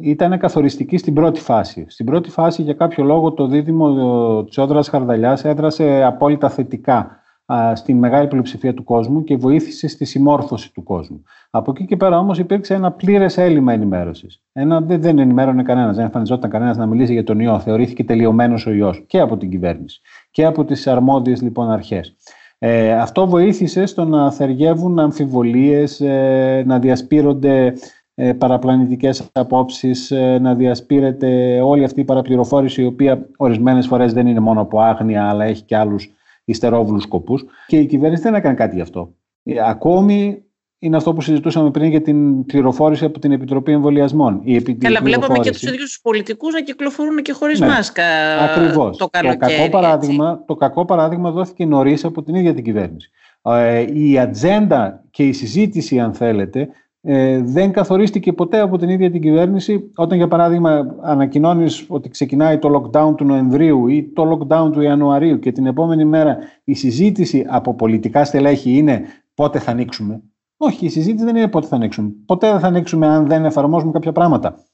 ήταν καθοριστική στην πρώτη φάση. Στην πρώτη φάση, για κάποιο λόγο, το δίδυμο Τσόδρας Χαρδαλιάς έδρασε απόλυτα θετικά στη μεγάλη πλειοψηφία του κόσμου και βοήθησε στη συμμόρφωση του κόσμου. Από εκεί και πέρα όμως υπήρξε ένα πλήρες έλλειμμα ενημέρωσης. Ένα, δεν, δεν ενημέρωνε κανένας, δεν εμφανιζόταν κανένας να μιλήσει για τον ιό. Θεωρήθηκε τελειωμένος ο ιός και από την κυβέρνηση και από τις αρμόδιες λοιπόν αρχές. Ε, αυτό βοήθησε στο να θεργεύουν αμφιβολίες, ε, να διασπείρονται ε, παραπλανητικές απόψεις, ε, να διασπείρεται όλη αυτή η παραπληροφόρηση η οποία ορισμένες φορές δεν είναι μόνο από άγνοια αλλά έχει και άλλους ιστερόβουλους σκοπούς και η κυβέρνηση δεν έκανε κάτι γι' αυτό. Ε, ακόμη είναι αυτό που συζητούσαμε πριν για την πληροφόρηση από την Επιτροπή Εμβολιασμών. Η Καλά, βλέπαμε και τους ίδιους τους πολιτικούς να κυκλοφορούν και χωρίς ναι, μάσκα ακριβώς. το καλοκαίρι. Το κακό, παράδειγμα, το κακό παράδειγμα δόθηκε νωρίς από την ίδια την κυβέρνηση. η ατζέντα και η συζήτηση, αν θέλετε, ε, δεν καθορίστηκε ποτέ από την ίδια την κυβέρνηση όταν για παράδειγμα ανακοινώνεις ότι ξεκινάει το lockdown του Νοεμβρίου ή το lockdown του Ιανουαρίου και την επόμενη μέρα η συζήτηση από πολιτικά στελέχη είναι πότε θα ανοίξουμε. Όχι, η συζήτηση δεν είναι πότε θα ανοίξουμε. Ποτέ δεν θα ανοίξουμε αν δεν εφαρμόζουμε κάποια πράγματα.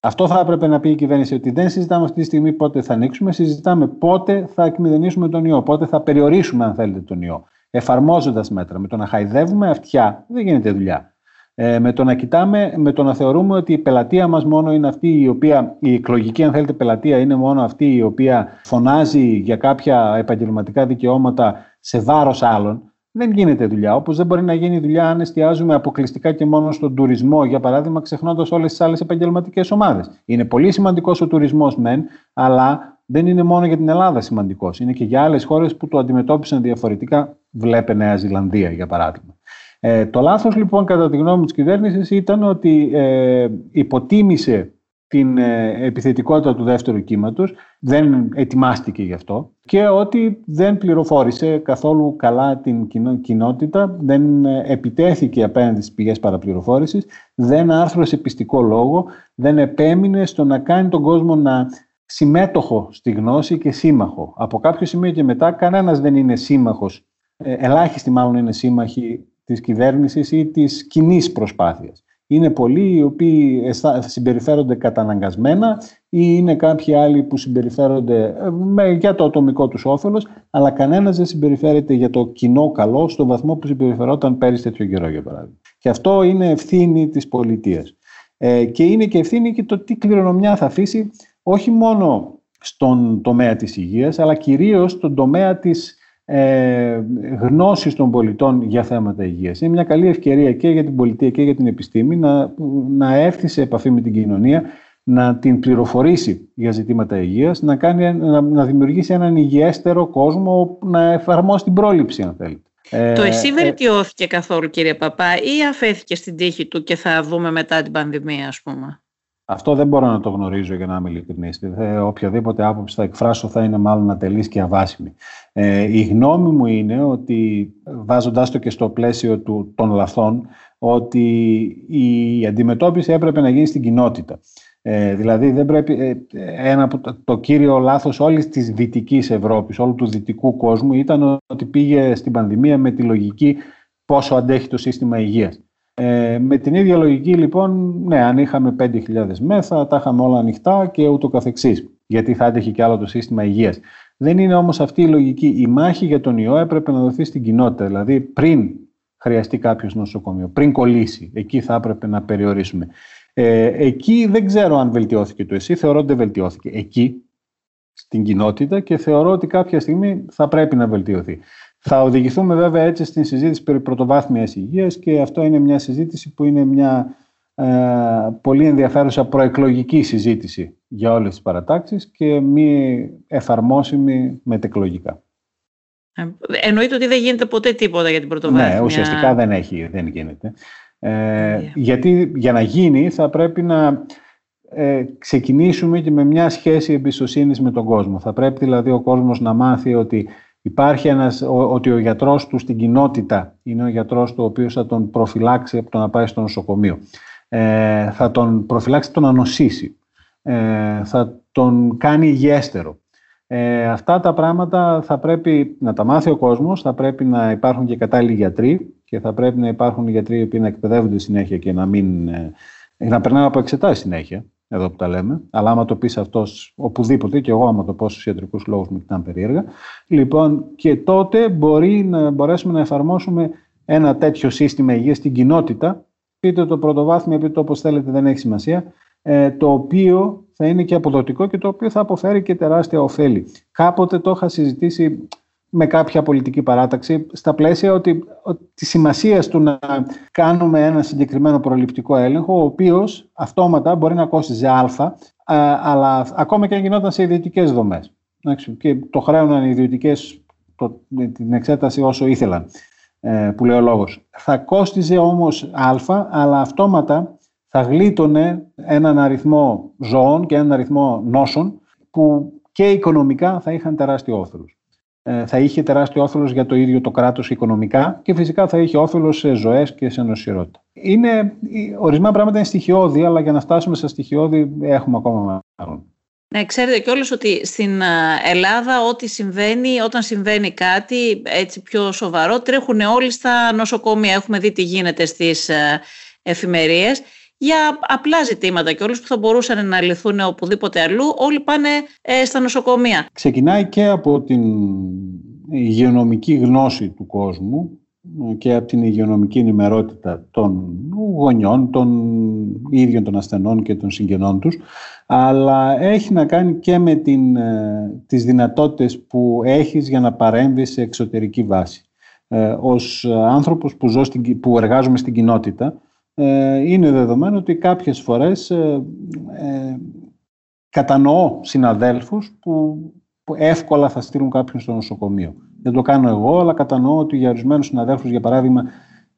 Αυτό θα έπρεπε να πει η κυβέρνηση ότι δεν συζητάμε αυτή τη στιγμή πότε θα ανοίξουμε, συζητάμε πότε θα εκμηδενήσουμε τον ιό, πότε θα περιορίσουμε αν θέλετε τον ιό. Εφαρμόζοντας μέτρα. Με το να χαϊδεύουμε αυτιά δεν γίνεται δουλειά. Ε, με το να κοιτάμε, με το να θεωρούμε ότι η πελατεία μας μόνο είναι αυτή η οποία, η εκλογική αν θέλετε πελατεία είναι μόνο αυτή η οποία φωνάζει για κάποια επαγγελματικά δικαιώματα σε βάρος άλλων, δεν γίνεται δουλειά. Όπως δεν μπορεί να γίνει δουλειά αν εστιάζουμε αποκλειστικά και μόνο στον τουρισμό, για παράδειγμα, ξεχνώντας όλες τις άλλες επαγγελματικές ομάδες. Είναι πολύ σημαντικός ο τουρισμός, μεν, αλλά δεν είναι μόνο για την Ελλάδα σημαντικός. Είναι και για άλλες χώρες που το αντιμετώπισαν διαφορετικά. Βλέπε Νέα Ζηλανδία, για παράδειγμα. Ε, το λάθος λοιπόν κατά τη γνώμη της κυβέρνησης ήταν ότι ε, υποτίμησε την ε, επιθετικότητα του δεύτερου κύματος, δεν ετοιμάστηκε γι' αυτό. Και ότι δεν πληροφόρησε καθόλου καλά την κοινότητα, δεν ε, επιτέθηκε απέναντι στις πηγές παραπληροφόρησης, δεν άρθρωσε πιστικό λόγο, δεν επέμεινε στο να κάνει τον κόσμο να συμμέτοχο στη γνώση και σύμμαχο. Από κάποιο σημείο και μετά κανένας δεν είναι σύμμαχος, ελάχιστοι μάλλον είναι σύμμαχοι της κυβέρνησης ή της κοινής προσπάθειας. Είναι πολλοί οι οποίοι συμπεριφέρονται καταναγκασμένα ή είναι κάποιοι άλλοι που συμπεριφέρονται ε, για το ατομικό τους όφελος, αλλά κανένας δεν συμπεριφέρεται για το κοινό καλό στον βαθμό που συμπεριφερόταν πέρυσι τέτοιο καιρό, για παράδειγμα. Και αυτό είναι ευθύνη της πολιτείας. Ε, και είναι και ευθύνη και το τι κληρονομιά θα αφήσει όχι μόνο στον τομέα της υγείας, αλλά κυρίως στον τομέα της ε, γνώσης των πολιτών για θέματα υγείας. Είναι μια καλή ευκαιρία και για την πολιτεία και για την επιστήμη να, να έρθει σε επαφή με την κοινωνία, να την πληροφορήσει για ζητήματα υγείας, να, κάνει, να, να δημιουργήσει έναν υγιέστερο κόσμο, να εφαρμόσει την πρόληψη αν θέλετε. Ε, το εσύ βελτιώθηκε καθόλου κύριε Παπά ή αφέθηκε στην τύχη του και θα δούμε μετά την πανδημία ας πούμε; Αυτό δεν μπορώ να το γνωρίζω για να είμαι ειλικρινής. Οποιαδήποτε άποψη θα εκφράσω θα είναι μάλλον ατελής και αβάσιμη. Ε, η γνώμη μου είναι ότι, βάζοντάς το και στο πλαίσιο του, των λαθών, ότι η αντιμετώπιση έπρεπε να γίνει στην κοινότητα. Ε, δηλαδή δεν πρέπει, ε, ένα από το, το, κύριο λάθος όλης της δυτικής Ευρώπης, όλου του δυτικού κόσμου ήταν ότι πήγε στην πανδημία με τη λογική πόσο αντέχει το σύστημα υγείας. Ε, με την ίδια λογική λοιπόν, ναι, αν είχαμε 5.000 μέσα, τα είχαμε όλα ανοιχτά και ούτω καθεξής, γιατί θα άντεχε και άλλο το σύστημα υγείας. Δεν είναι όμως αυτή η λογική. Η μάχη για τον ιό έπρεπε να δοθεί στην κοινότητα, δηλαδή πριν χρειαστεί κάποιος νοσοκομείο, πριν κολλήσει, εκεί θα έπρεπε να περιορίσουμε. Ε, εκεί δεν ξέρω αν βελτιώθηκε το εσύ, θεωρώ ότι δεν βελτιώθηκε. Εκεί, στην κοινότητα και θεωρώ ότι κάποια στιγμή θα πρέπει να βελτιωθεί. Θα οδηγηθούμε βέβαια έτσι στην συζήτηση περί πρωτοβάθμιας υγείας και αυτό είναι μια συζήτηση που είναι μια ε, πολύ ενδιαφέρουσα προεκλογική συζήτηση για όλες τις παρατάξεις και μη εφαρμόσιμη μετεκλογικά. Ε, εννοείται ότι δεν γίνεται ποτέ τίποτα για την πρωτοβάθμια. Ναι, ουσιαστικά δεν, έχει, δεν γίνεται. Ε, Γιατί για να γίνει θα πρέπει να ε, ξεκινήσουμε και με μια σχέση εμπιστοσύνης με τον κόσμο. Θα πρέπει δηλαδή ο κόσμος να μάθει ότι υπάρχει ένας, ότι ο γιατρός του στην κοινότητα είναι ο γιατρός του ο οποίος θα τον προφυλάξει από το να πάει στο νοσοκομείο. Ε, θα τον προφυλάξει, τον ανοσήσει. Ε, θα τον κάνει υγιέστερο. Ε, αυτά τα πράγματα θα πρέπει να τα μάθει ο κόσμος, θα πρέπει να υπάρχουν και κατάλληλοι γιατροί και θα πρέπει να υπάρχουν γιατροί οι οποίοι να εκπαιδεύονται συνέχεια και να, μην, ε, να περνάνε από εξετάσεις συνέχεια, εδώ που τα λέμε. Αλλά άμα το πεις αυτός οπουδήποτε, και εγώ άμα το πω στους ιατρικούς λόγους μου κοιτάνε περίεργα. Λοιπόν, και τότε μπορεί να μπορέσουμε να εφαρμόσουμε ένα τέτοιο σύστημα υγείας στην κοινότητα. Πείτε το πρωτοβάθμιο, πείτε το όπως θέλετε, δεν έχει σημασία. Ε, το οποίο θα είναι και αποδοτικό και το οποίο θα αποφέρει και τεράστια ωφέλη. Κάποτε το είχα συζητήσει με κάποια πολιτική παράταξη στα πλαίσια ότι, ότι της σημασίας του να κάνουμε ένα συγκεκριμένο προληπτικό έλεγχο ο οποίος αυτόματα μπορεί να κόστιζε α αλλά ακόμα και αν γινόταν σε ιδιωτικές δομές και το χρέωναν οι ιδιωτικές την εξέταση όσο ήθελαν ε, που λέει ο λόγος. Θα κόστιζε όμως α αλλά αυτόματα θα γλίτωνε έναν αριθμό ζώων και έναν αριθμό νόσων που και οικονομικά θα είχαν τεράστιο όφελος. Ε, θα είχε τεράστιο όφελος για το ίδιο το κράτος οικονομικά και φυσικά θα είχε όφελος σε ζωές και σε νοσηρότητα. Είναι, ορισμένα πράγματα είναι στοιχειώδη, αλλά για να φτάσουμε στα στοιχειώδη έχουμε ακόμα μάλλον. Ναι, ξέρετε κιόλας ότι στην Ελλάδα ό,τι συμβαίνει, όταν συμβαίνει κάτι έτσι πιο σοβαρό, τρέχουν όλοι στα νοσοκομεία. Έχουμε δει τι γίνεται στις εφημερίες για απλά ζητήματα και όλους που θα μπορούσαν να λυθούν οπουδήποτε αλλού, όλοι πάνε ε, στα νοσοκομεία. Ξεκινάει και από την υγειονομική γνώση του κόσμου και από την υγειονομική ενημερότητα των γονιών, των ίδιων των ασθενών και των συγγενών τους, αλλά έχει να κάνει και με την, ε, τις δυνατότητες που έχεις για να παρέμβεις σε εξωτερική βάση. Ε, ως άνθρωπος που, ζω στην, που εργάζομαι στην κοινότητα, ε, είναι δεδομένο ότι κάποιες φορές ε, ε, κατανοώ συναδέλφους που, που εύκολα θα στείλουν κάποιον στο νοσοκομείο. Δεν το κάνω εγώ, αλλά κατανοώ ότι για ορισμένους συναδέλφους, για παράδειγμα,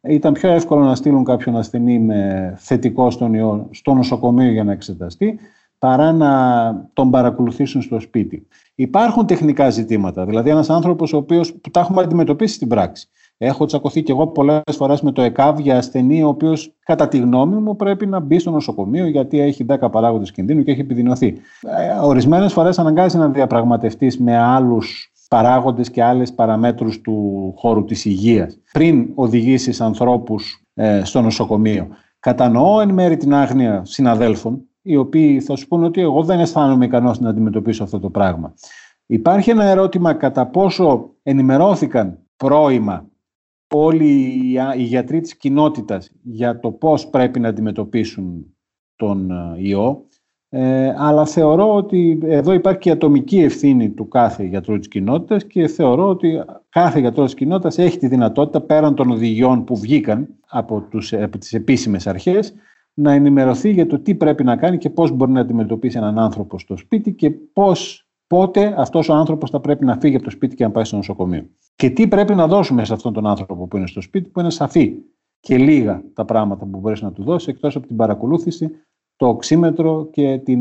ήταν πιο εύκολο να στείλουν κάποιον ασθενή με θετικό στον ιό στο νοσοκομείο για να εξεταστεί, παρά να τον παρακολουθήσουν στο σπίτι. Υπάρχουν τεχνικά ζητήματα, δηλαδή ένας άνθρωπος ο οποίος, που τα έχουμε αντιμετωπίσει στην πράξη. Έχω τσακωθεί και εγώ πολλές φορές με το ΕΚΑΒ για ασθενή, ο οποίος κατά τη γνώμη μου πρέπει να μπει στο νοσοκομείο γιατί έχει 10 παράγοντες κινδύνου και έχει επιδεινωθεί. Ε, Ορισμένες φορές αναγκάζει να διαπραγματευτείς με άλλους παράγοντες και άλλες παραμέτρους του χώρου της υγείας πριν οδηγήσεις ανθρώπους ε, στο νοσοκομείο. Κατανοώ εν μέρη την άγνοια συναδέλφων οι οποίοι θα σου πούνε ότι εγώ δεν αισθάνομαι ικανός να αντιμετωπίσω αυτό το πράγμα. Υπάρχει ένα ερώτημα κατά πόσο ενημερώθηκαν πρώιμα όλοι οι γιατροί της κοινότητας για το πώς πρέπει να αντιμετωπίσουν τον ε, ιό, ε, αλλά θεωρώ ότι εδώ υπάρχει και η ατομική ευθύνη του κάθε γιατρού της κοινότητας και θεωρώ ότι κάθε γιατρός της κοινότητας έχει τη δυνατότητα πέραν των οδηγιών που βγήκαν από, τους, από τις επίσημες αρχές να ενημερωθεί για το τι πρέπει να κάνει και πώς μπορεί να αντιμετωπίσει έναν άνθρωπο στο σπίτι και πώς πότε αυτός ο άνθρωπος θα πρέπει να φύγει από το σπίτι και να πάει στο νοσοκομείο. Και τι πρέπει να δώσουμε σε αυτόν τον άνθρωπο που είναι στο σπίτι, που είναι σαφή και λίγα τα πράγματα που μπορείς να του δώσεις, εκτός από την παρακολούθηση, το οξύμετρο και την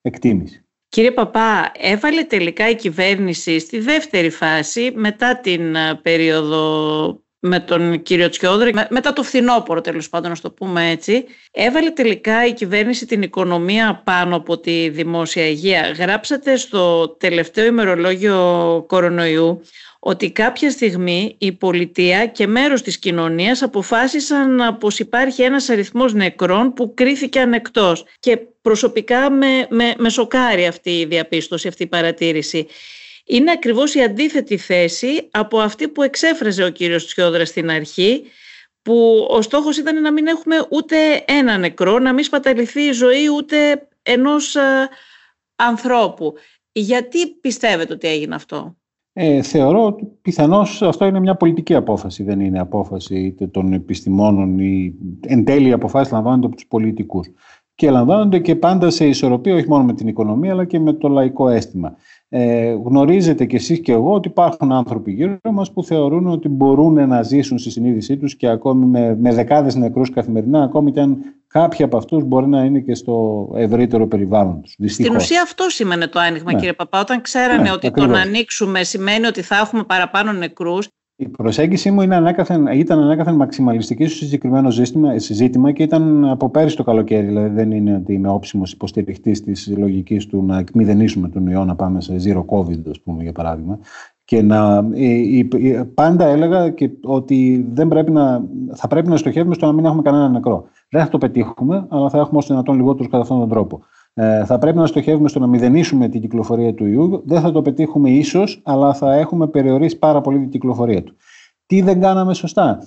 εκτίμηση. Κύριε Παπά, έβαλε τελικά η κυβέρνηση στη δεύτερη φάση, μετά την ε, περίοδο με τον κύριο Τσιόδρη, μετά το φθινόπωρο τέλος πάντων να το πούμε έτσι, έβαλε τελικά η κυβέρνηση την οικονομία πάνω από τη δημόσια υγεία. Γράψατε στο τελευταίο ημερολόγιο κορονοϊού ότι κάποια στιγμή η πολιτεία και μέρος της κοινωνίας αποφάσισαν πως υπάρχει ένας αριθμός νεκρών που κρίθηκε ανεκτός και προσωπικά με, με, με σοκάρει αυτή η διαπίστωση, αυτή η παρατήρηση. Είναι ακριβώς η αντίθετη θέση από αυτή που εξέφραζε ο κύριος Τσιόδρας στην αρχή που ο στόχος ήταν να μην έχουμε ούτε ένα νεκρό, να μην σπαταληθεί η ζωή ούτε ενός ανθρώπου. Γιατί πιστεύετε ότι έγινε αυτό; Ε, θεωρώ ότι πιθανώς αυτό είναι μια πολιτική απόφαση, δεν είναι απόφαση είτε των επιστημόνων ή εν τέλει οι αποφάσεις λαμβάνονται από τους πολιτικούς. Και λαμβάνονται και πάντα σε ισορροπία όχι μόνο με την οικονομία αλλά και με το λαϊκό αίσθημα. Ε, γνωρίζετε κι εσείς και εγώ ότι υπάρχουν άνθρωποι γύρω μας που θεωρούν ότι μπορούν να ζήσουν στη συνείδησή τους και ακόμη με, με δεκάδες νεκρούς καθημερινά, ακόμη και αν κάποιοι από αυτούς μπορεί να είναι και στο ευρύτερο περιβάλλον τους. Δυστυχώς. Στην ουσία αυτό σημαίνει το άνοιγμα ναι. κύριε Παπά. Όταν ξέρανε ναι, ότι ακριβώς. το να ανοίξουμε σημαίνει ότι θα έχουμε παραπάνω νεκρούς η προσέγγιση μου είναι ανέκαθεν, ήταν ανέκαθεν μαξιμαλιστική στο συγκεκριμένο συζήτημα και ήταν από πέρυσι το καλοκαίρι. Δηλαδή δεν είναι ότι είμαι όψιμος υποστηριχτής της λογικής του να εκμηδενήσουμε τον ιό, να πάμε σε zero COVID, ας πούμε, για παράδειγμα. Και να, πάντα έλεγα και ότι δεν πρέπει να, θα πρέπει να στοχεύουμε στο να μην έχουμε κανένα νεκρό. Δεν θα το πετύχουμε, αλλά θα έχουμε όσο δυνατόν λιγότερους κατά αυτόν τον τρόπο. Ε, θα πρέπει να στοχεύουμε στο να μηδενίσουμε την κυκλοφορία του ιού. Δεν θα το πετύχουμε ίσως, αλλά θα έχουμε περιορίσει πάρα πολύ την κυκλοφορία του. Τι δεν κάναμε σωστά;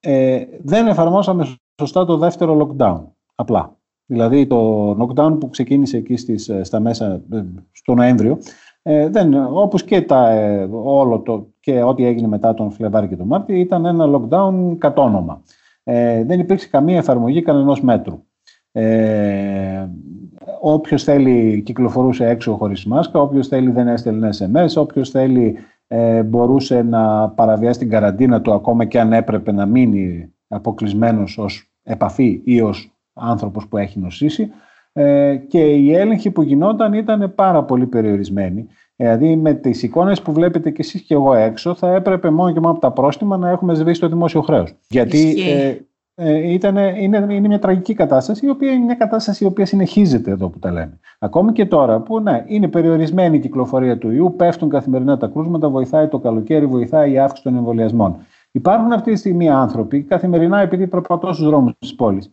Ε, δεν εφαρμόσαμε σωστά το δεύτερο lockdown. Απλά. Δηλαδή το lockdown που ξεκίνησε εκεί στις, ε, στα μέσα, ε, στο Νοέμβριο, ε, δεν, όπως και, τα, ε, όλο το, και ό,τι έγινε μετά τον Φλεβάρη και τον Μάρτιο, ήταν ένα lockdown κατόνομα. Ε, δεν υπήρξε καμία εφαρμογή κανενός μέτρου. Ε, Όποιος θέλει κυκλοφορούσε έξω χωρίς μάσκα, όποιος θέλει δεν έστελνε SMS, όποιος θέλει ε, μπορούσε να παραβιάσει την καραντίνα του ακόμα και αν έπρεπε να μείνει αποκλεισμένος ως επαφή ή ως άνθρωπος που έχει νοσήσει. Ε, και οι έλεγχοι που γινόταν ήταν πάρα πολύ περιορισμένοι. Δηλαδή με τις εικόνες που βλέπετε και εσείς και εγώ έξω θα έπρεπε μόνο και μόνο από τα πρόστιμα να έχουμε σβήσει το δημόσιο χρέος. Γιατί ε, ε, ήταν, είναι, είναι μια τραγική κατάσταση, η οποία είναι μια κατάσταση η οποία συνεχίζεται εδώ που τα λέμε. Ακόμη και τώρα που ναι, είναι περιορισμένη η κυκλοφορία του ιού, πέφτουν καθημερινά τα κρούσματα, βοηθάει το καλοκαίρι, βοηθάει η αύξηση των εμβολιασμών. Υπάρχουν αυτή τη στιγμή άνθρωποι, καθημερινά επειδή προπατώ στους δρόμους της πόλης,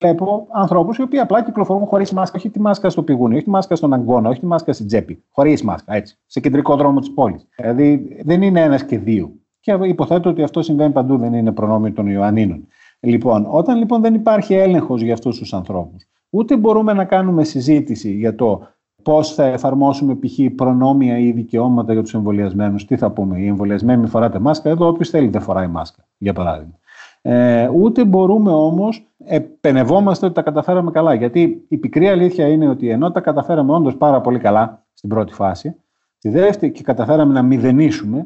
βλέπω ανθρώπους οι οποίοι απλά κυκλοφορούν χωρίς μάσκα, όχι τη μάσκα στο πηγούνι, όχι τη μάσκα στον αγκώνα, όχι τη μάσκα στην τσέπη. Χωρίς μάσκα, έτσι, σε κεντρικό δρόμο της πόλης. Δηλαδή δεν είναι ένας και δύο. Και υποθέτω ότι αυτό συμβαίνει παντού, δεν είναι προνόμιο των Ιωαννίνων. Λοιπόν, όταν λοιπόν δεν υπάρχει έλεγχος για αυτούς τους ανθρώπους, ούτε μπορούμε να κάνουμε συζήτηση για το πώς θα εφαρμόσουμε π.χ. προνόμια ή δικαιώματα για τους εμβολιασμένους. Τι θα πούμε, οι εμβολιασμένοι φοράτε μάσκα, εδώ όποιος θέλει δεν φοράει μάσκα, για παράδειγμα. Ε, ούτε μπορούμε όμως, επενευόμαστε ότι τα καταφέραμε καλά. Γιατί η πικρή αλήθεια είναι ότι ενώ τα καταφέραμε όντως πάρα πολύ καλά στην πρώτη φάση, τη δεύτερη και καταφέραμε να μηδενίσουμε, ε,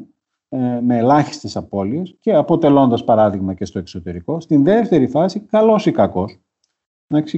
με ελάχιστες απώλειες και αποτελώντας παράδειγμα και στο εξωτερικό. Στην δεύτερη φάση, καλός ή κακός.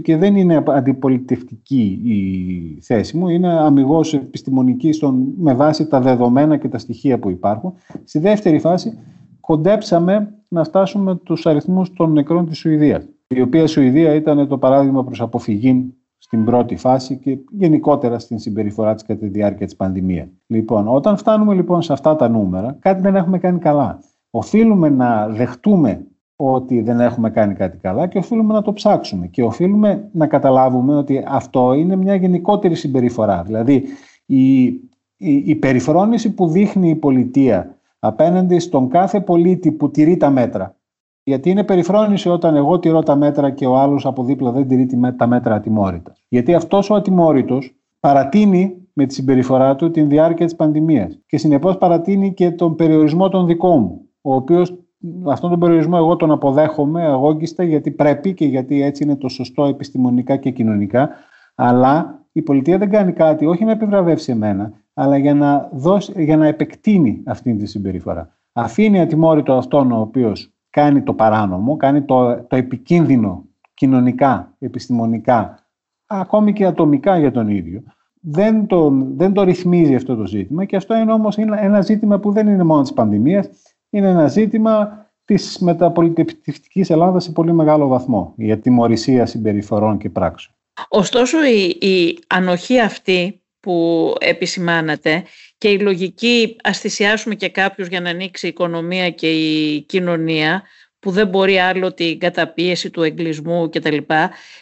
Και δεν είναι αντιπολιτευτική η θέση μου, είναι αμυγός επιστημονική στον, με βάση τα δεδομένα και τα στοιχεία που υπάρχουν. Στη δεύτερη φάση, κοντέψαμε να φτάσουμε τους αριθμούς των νεκρών της Σουηδίας, η οποία Σουηδία ήταν το παράδειγμα προς αποφυγή στην πρώτη φάση και γενικότερα στην συμπεριφορά της κατά τη διάρκεια της πανδημίας. Λοιπόν, όταν φτάνουμε λοιπόν σε αυτά τα νούμερα, κάτι δεν έχουμε κάνει καλά. Οφείλουμε να δεχτούμε ότι δεν έχουμε κάνει κάτι καλά και οφείλουμε να το ψάξουμε και οφείλουμε να καταλάβουμε ότι αυτό είναι μια γενικότερη συμπεριφορά. Δηλαδή η, η, η περιφρόνηση που δείχνει η πολιτεία απέναντι στον κάθε πολίτη που τηρεί τα μέτρα γιατί είναι περιφρόνηση όταν εγώ τηρώ τα μέτρα και ο άλλος από δίπλα δεν τηρεί τα μέτρα ατιμόρυτας. Γιατί αυτός ο ατιμόρυτος παρατείνει με τη συμπεριφορά του την διάρκεια της πανδημίας. Και συνεπώς παρατείνει και τον περιορισμό των δικών μου. Ο οποίος αυτόν τον περιορισμό εγώ τον αποδέχομαι αγώγιστα γιατί πρέπει και γιατί έτσι είναι το σωστό επιστημονικά και κοινωνικά. Αλλά η πολιτεία δεν κάνει κάτι, όχι να επιβραβεύσει εμένα, αλλά για να, δώσει, για να επεκτείνει αυτή τη συμπεριφορά. Αφήνει ατιμόρυτο αυτόν ο οποίος κάνει το παράνομο, κάνει το, το επικίνδυνο κοινωνικά, επιστημονικά, ακόμη και ατομικά για τον ίδιο. Δεν το, δεν το ρυθμίζει αυτό το ζήτημα και αυτό είναι όμως ένα ζήτημα που δεν είναι μόνο της πανδημίας, είναι ένα ζήτημα της μεταπολιτευτικής Ελλάδας σε πολύ μεγάλο βαθμό για τιμωρησία συμπεριφορών και πράξεων. Ωστόσο η, η ανοχή αυτή που επισημάνατε και η λογική ας θυσιάσουμε και κάποιους για να ανοίξει η οικονομία και η κοινωνία που δεν μπορεί άλλο την καταπίεση του εγκλισμού κτλ.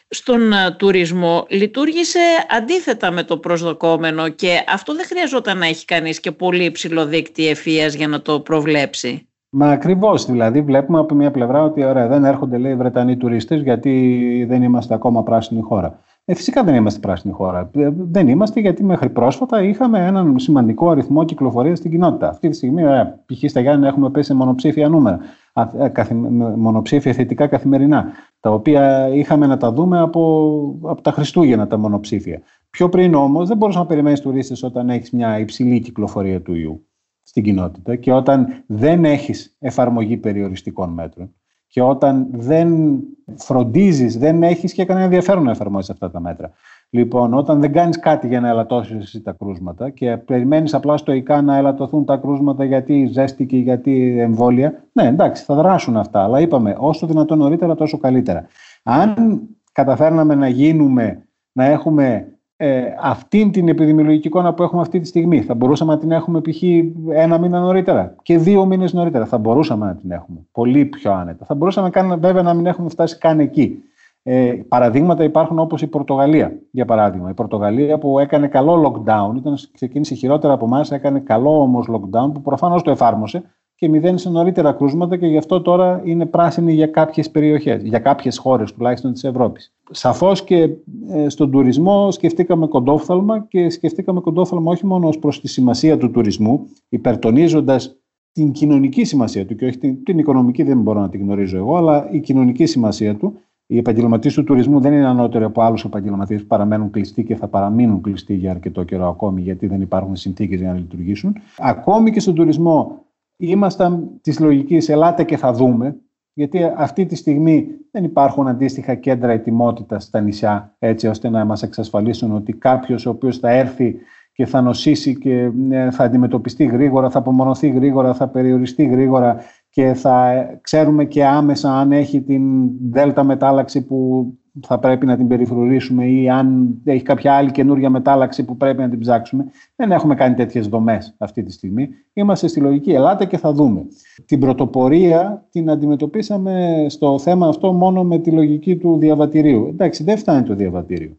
Στον ε, τουρισμό λειτουργήσε αντίθετα με το προσδοκόμενο και αυτό δεν χρειαζόταν να έχει κανείς και πολύ υψηλό δίκτυο ευφύειας για να το προβλέψει. Μα ακριβώς. Δηλαδή, βλέπουμε από μια πλευρά ότι ωραία, δεν έρχονται λέει, οι Βρετανοί τουρίστε γιατί δεν είμαστε ακόμα πράσινη χώρα. Ε, φυσικά δεν είμαστε πράσινη χώρα. Ε, δεν είμαστε γιατί μέχρι πρόσφατα είχαμε έναν σημαντικό αριθμό κυκλοφορίας στην κοινότητα. Αυτή τη στιγμή, ωραία, π.χ. στα Γιάννη έχουμε πέσει μονοψήφια νούμερα. Ε, μονοψήφια θετικά καθημερινά, τα οποία είχαμε να τα δούμε από, από τα Χριστούγεννα τα μονοψήφια. Πιο πριν όμως δεν μπορούσε να περιμένεις τουρίστες όταν έχεις μια υψηλή κυκλοφορία του ιού στην κοινότητα και όταν δεν έχεις εφαρμογή περιοριστικών μέτρων και όταν δεν φροντίζεις, δεν έχεις και κανένα ενδιαφέρον να εφαρμόσεις αυτά τα μέτρα. Λοιπόν, όταν δεν κάνεις κάτι για να ελαττώσεις εσύ τα κρούσματα και περιμένεις απλά στο ΙΚΑ να ελαττωθούν τα κρούσματα γιατί ζέστη και γιατί εμβόλια, ναι, εντάξει, θα δράσουν αυτά. Αλλά είπαμε, όσο δυνατόν νωρίτερα, τόσο καλύτερα. Αν καταφέρναμε να γίνουμε, να έχουμε ε, αυτήν την επιδημιολογική εικόνα που έχουμε αυτή τη στιγμή. Θα μπορούσαμε να την έχουμε π.χ. ένα μήνα νωρίτερα και δύο μήνες νωρίτερα. Θα μπορούσαμε να την έχουμε πολύ πιο άνετα. Θα μπορούσαμε καν, βέβαια να μην έχουμε φτάσει καν εκεί. Ε, παραδείγματα υπάρχουν όπως η Πορτογαλία, για παράδειγμα. Η Πορτογαλία που έκανε καλό lockdown, ήταν, ξεκίνησε χειρότερα από εμάς, έκανε καλό όμως lockdown που προφανώς το εφάρμοσε και μηδένισε νωρίτερα κρούσματα και γι' αυτό τώρα είναι πράσινη για κάποιες περιοχές, για κάποιες χώρες τουλάχιστον της Ευρώπης. Σαφώς και ε, στον τουρισμό σκεφτήκαμε κοντόφθαλμα και σκεφτήκαμε κοντόφθαλμα όχι μόνο ως προς τη σημασία του τουρισμού, υπερτονίζοντας την κοινωνική σημασία του και όχι την, την οικονομική δεν μπορώ να την γνωρίζω εγώ, αλλά η κοινωνική σημασία του. Οι επαγγελματίες του τουρισμού δεν είναι ανώτεροι από άλλους επαγγελματίες που παραμένουν κλειστοί και θα παραμείνουν κλειστοί για αρκετό καιρό ακόμη, γιατί δεν υπάρχουν συνθήκες για να λειτουργήσουν. Ακόμη και στον τουρισμό ήμασταν της λογικής ελάτε και θα δούμε, γιατί αυτή τη στιγμή δεν υπάρχουν αντίστοιχα κέντρα ετοιμότητας στα νησιά, έτσι ώστε να μας εξασφαλίσουν ότι κάποιος ο οποίος θα έρθει και θα νοσήσει και ε, θα αντιμετωπιστεί γρήγορα, θα απομονωθεί γρήγορα, θα περιοριστεί γρήγορα και θα ξέρουμε και άμεσα αν έχει την δέλτα μετάλλαξη που θα πρέπει να την περιφρουρήσουμε ή αν έχει κάποια άλλη καινούργια μετάλλαξη που πρέπει να την ψάξουμε. Δεν έχουμε κάνει τέτοιες δομές αυτή τη στιγμή. Είμαστε στη λογική ελάτε και θα δούμε. Την πρωτοπορία την αντιμετωπίσαμε στο θέμα αυτό μόνο με τη λογική του διαβατηρίου. Εντάξει, δεν φτάνει το διαβατήριο.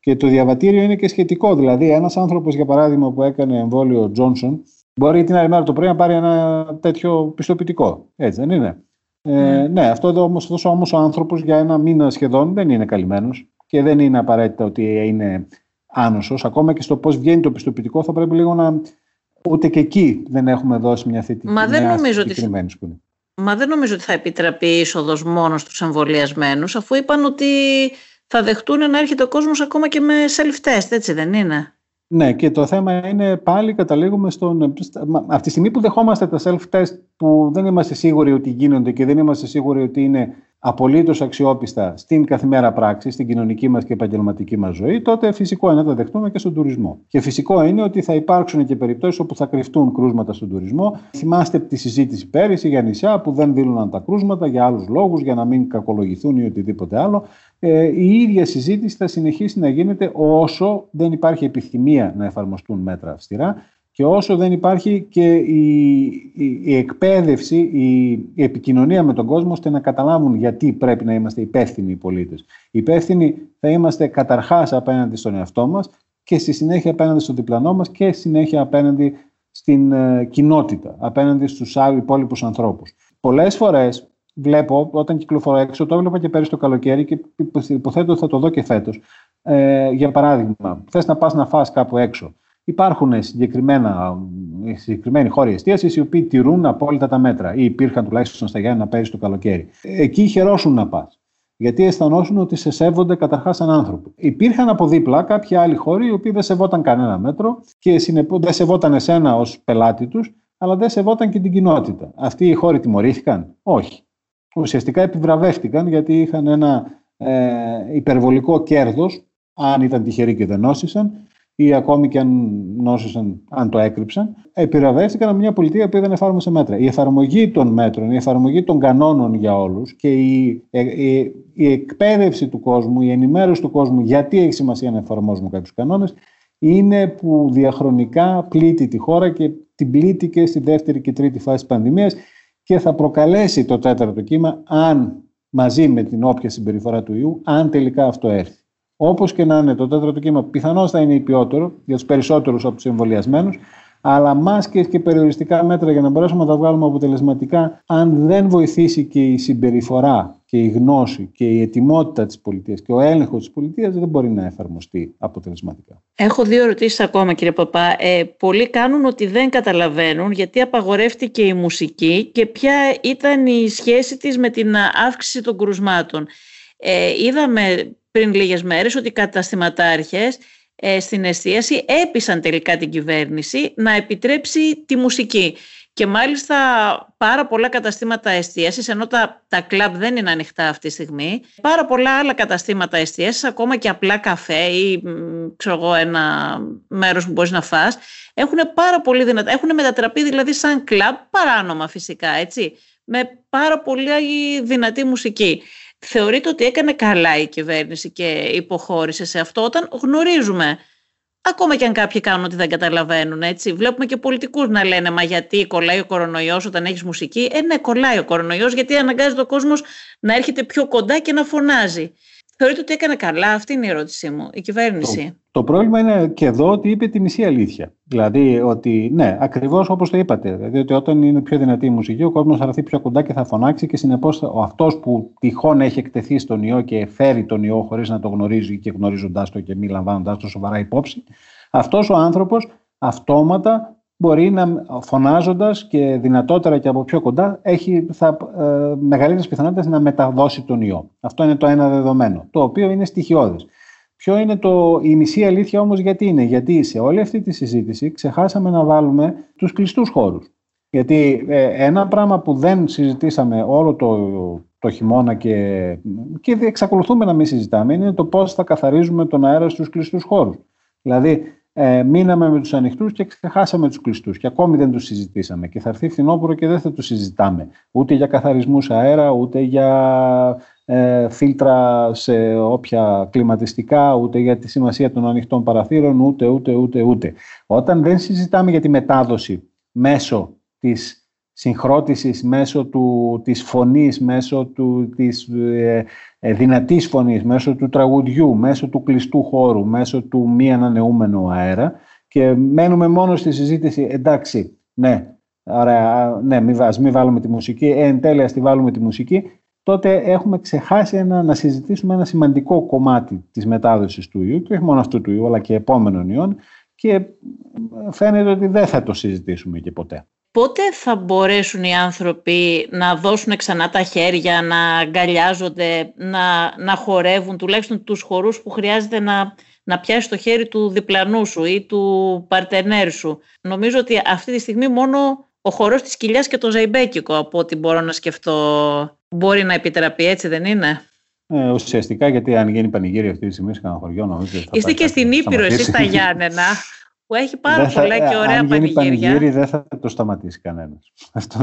Και το διαβατήριο είναι και σχετικό. Δηλαδή, ένας άνθρωπος, για παράδειγμα, που έκανε εμβόλιο Johnson, μπορεί την άλλη μέρα το πρωί να πάρει ένα τέτοιο πιστοποιητικό. Έτσι δεν είναι; Ε, ναι, αυτό εδώ όμως, αυτός όμως ο άνθρωπος για ένα μήνα σχεδόν δεν είναι καλυμμένος και δεν είναι απαραίτητα ότι είναι άνοσος. Ακόμα και στο πώς βγαίνει το πιστοποιητικό θα πρέπει λίγο να... Ούτε και εκεί δεν έχουμε δώσει μια θετική Μα δεν νομίζω ότι... Μα δεν νομίζω ότι θα επιτραπεί η είσοδος μόνο στους εμβολιασμένους, αφού είπαν ότι θα δεχτούν να έρχεται ο κόσμος ακόμα και με self-test, έτσι δεν είναι; Ναι, και το θέμα είναι πάλι καταλήγουμε στον. Από τη στιγμή που δεχόμαστε τα self-test που δεν είμαστε σίγουροι ότι γίνονται και δεν είμαστε σίγουροι ότι είναι απολύτως αξιόπιστα στην καθημερινή πράξη, στην κοινωνική μας και επαγγελματική μας ζωή, τότε φυσικό είναι να τα δεχτούμε και στον τουρισμό. Και φυσικό είναι ότι θα υπάρξουν και περιπτώσεις όπου θα κρυφτούν κρούσματα στον τουρισμό. Θυμάστε τη συζήτηση πέρυσι για νησιά που δεν δίνουν τα κρούσματα για άλλους λόγους, για να μην κακολογηθούν ή οτιδήποτε άλλο. Ε, η ίδια συζήτηση θα συνεχίσει να γίνεται όσο δεν υπάρχει επιθυμία να εφαρμοστούν μέτρα αυστηρά και όσο δεν υπάρχει και η, η, εκπαίδευση, η, η, επικοινωνία με τον κόσμο ώστε να καταλάβουν γιατί πρέπει να είμαστε υπεύθυνοι οι πολίτες. Υπεύθυνοι θα είμαστε καταρχάς απέναντι στον εαυτό μας και στη συνέχεια απέναντι στον διπλανό μας και συνέχεια απέναντι στην ε, κοινότητα, απέναντι στους άλλους υπόλοιπους ανθρώπους. Πολλές φορές βλέπω όταν κυκλοφορώ έξω, το έβλεπα και πέρυσι το καλοκαίρι και υποθέτω ότι θα το δω και φέτος. Ε, για παράδειγμα, θες να πας να φας κάπου έξω Υπάρχουν συγκεκριμένα, συγκεκριμένοι χώροι εστίασης οι οποίοι τηρούν απόλυτα τα μέτρα ή υπήρχαν τουλάχιστον στα Γιάννα πέρυσι το καλοκαίρι. Εκεί χαιρόσουν να πας. Γιατί αισθανόσουν ότι σε σέβονται καταρχάς σαν άνθρωποι. Υπήρχαν από δίπλα κάποιοι άλλοι χώροι οι οποίοι δεν σεβόταν κανένα μέτρο και συνεπώ δεν σεβόταν εσένα ως πελάτη τους, αλλά δεν σεβόταν και την κοινότητα. Αυτοί οι χώροι τιμωρήθηκαν; Όχι. Ουσιαστικά επιβραβεύτηκαν γιατί είχαν ένα ε, υπερβολικό κέρδος, αν ήταν τυχεροί και δεν νόσησαν, ή ακόμη και αν νόσησαν, αν το έκρυψαν, επιρραβεύτηκαν από μια πολιτεία που δεν εφάρμοσε μέτρα. Η εφαρμογή των μέτρων, η εφαρμογή των κανόνων για όλους και η, η, η, εκπαίδευση του κόσμου, η ενημέρωση του κόσμου γιατί έχει σημασία να εφαρμόζουμε κάποιους κανόνες, είναι που διαχρονικά πλήττει τη χώρα και την πλήττει και στη δεύτερη και τρίτη φάση της πανδημίας και θα προκαλέσει το τέταρτο κύμα αν μαζί με την όποια συμπεριφορά του ιού, αν τελικά αυτό έρθει. Όπως και να είναι το τέταρτο κύμα, πιθανώς θα είναι υπιότερο για τους περισσότερους από τους εμβολιασμένους, αλλά μάσκες και περιοριστικά μέτρα για να μπορέσουμε να τα βγάλουμε αποτελεσματικά, αν δεν βοηθήσει και η συμπεριφορά και η γνώση και η ετοιμότητα της πολιτείας και ο έλεγχος της πολιτείας δεν μπορεί να εφαρμοστεί αποτελεσματικά. Έχω δύο ερωτήσεις ακόμα κύριε Παπά. Ε, πολλοί κάνουν ότι δεν καταλαβαίνουν γιατί απαγορεύτηκε η μουσική και ποια ήταν η σχέση της με την αύξηση των κρουσμάτων. Ε, είδαμε πριν λίγες μέρες ότι οι καταστηματάρχες ε, στην εστίαση έπεισαν τελικά την κυβέρνηση να επιτρέψει τη μουσική. Και μάλιστα πάρα πολλά καταστήματα εστίασης, ενώ τα, τα κλαμπ δεν είναι ανοιχτά αυτή τη στιγμή, πάρα πολλά άλλα καταστήματα εστίασης, ακόμα και απλά καφέ ή ξέρω εγώ, ένα μέρος που μπορείς να φας, έχουν πάρα πολύ δυνατά, έχουν μετατραπεί δηλαδή σαν κλαμπ, παράνομα φυσικά, έτσι, με πάρα πολύ δυνατή μουσική. Θεωρείτε ότι έκανε καλά η κυβέρνηση και υποχώρησε σε αυτό όταν γνωρίζουμε Ακόμα και αν κάποιοι κάνουν ότι δεν καταλαβαίνουν, έτσι. Βλέπουμε και πολιτικούς να λένε Μα γιατί κολλάει ο κορονοϊός όταν έχεις μουσική; Ε, ναι, κολλάει ο κορονοϊός, γιατί αναγκάζει ο κόσμος να έρχεται πιο κοντά και να φωνάζει. Θεωρείτε ότι έκανε καλά, αυτή είναι η ερώτησή μου, η κυβέρνηση. Το, το πρόβλημα είναι και εδώ ότι είπε τη μισή αλήθεια. Δηλαδή ότι, ναι, ακριβώς όπως το είπατε. Δηλαδή ότι όταν είναι πιο δυνατή η μουσική, ο κόσμος θα έρθει πιο κοντά και θα φωνάξει και συνεπώς αυτός που τυχόν έχει εκτεθεί στον ιό και φέρει τον ιό χωρίς να το γνωρίζει και γνωρίζοντά το και μη λαμβάνοντά το σοβαρά υπόψη, αυτός ο άνθρωπος αυτόματα μπορεί να φωνάζοντας και δυνατότερα και από πιο κοντά έχει θα, ε, μεγαλύτερες πιθανότητες να μεταδώσει τον ιό. Αυτό είναι το ένα δεδομένο, το οποίο είναι στοιχειώδες. Ποιο είναι το, η μισή αλήθεια όμως γιατί είναι, γιατί σε όλη αυτή τη συζήτηση ξεχάσαμε να βάλουμε τους κλειστούς χώρους. Γιατί ε, ένα πράγμα που δεν συζητήσαμε όλο το, το χειμώνα και, και εξακολουθούμε να μην συζητάμε είναι το πώς θα καθαρίζουμε τον αέρα στους κλειστούς χώρους. Δηλαδή ε, μείναμε με τους ανοιχτούς και ξεχάσαμε τους κλειστούς και ακόμη δεν τους συζητήσαμε. Και θα έρθει φθινόπωρο και δεν θα τους συζητάμε. Ούτε για καθαρισμούς αέρα ούτε για ε, φίλτρα σε όποια κλιματιστικά ούτε για τη σημασία των ανοιχτών παραθύρων ούτε ούτε ούτε ούτε. Όταν δεν συζητάμε για τη μετάδοση μέσω της συγχρότησης μέσω του, της φωνής, μέσω του, της ε, ε, δυνατής φωνής, μέσω του τραγουδιού, μέσω του κλειστού χώρου, μέσω του μη ανανεούμενου αέρα. Και μένουμε μόνο στη συζήτηση, εντάξει, ναι, ωραία, ναι, μη, ας μην βάλουμε τη μουσική, ε, εν τέλει ας τη βάλουμε τη μουσική, τότε έχουμε ξεχάσει ένα, να συζητήσουμε ένα σημαντικό κομμάτι της μετάδοσης του ιού και όχι μόνο αυτού του ιού, αλλά και επόμενων ιών. Και φαίνεται ότι δεν θα το συζητήσουμε και ποτέ πότε θα μπορέσουν οι άνθρωποι να δώσουν ξανά τα χέρια, να αγκαλιάζονται, να, να χορεύουν, τουλάχιστον τους χορούς που χρειάζεται να, να πιάσει το χέρι του διπλανού σου ή του παρτενέρ σου. Νομίζω ότι αυτή τη στιγμή μόνο ο χορός της κοιλιάς και το ζαϊμπέκικο από ό,τι μπορώ να σκεφτώ μπορεί να επιτραπεί, έτσι δεν είναι; Ε, ουσιαστικά γιατί αν γίνει πανηγύρι αυτή τη στιγμή σε κανένα χωριό νομίζω Είστε και στην Ήπειρο εσείς στα Γιάννενα που έχει πάρα θα, πολλά και ωραία αν πανηγύρια. πανηγύρι δεν θα το σταματήσει κανένας.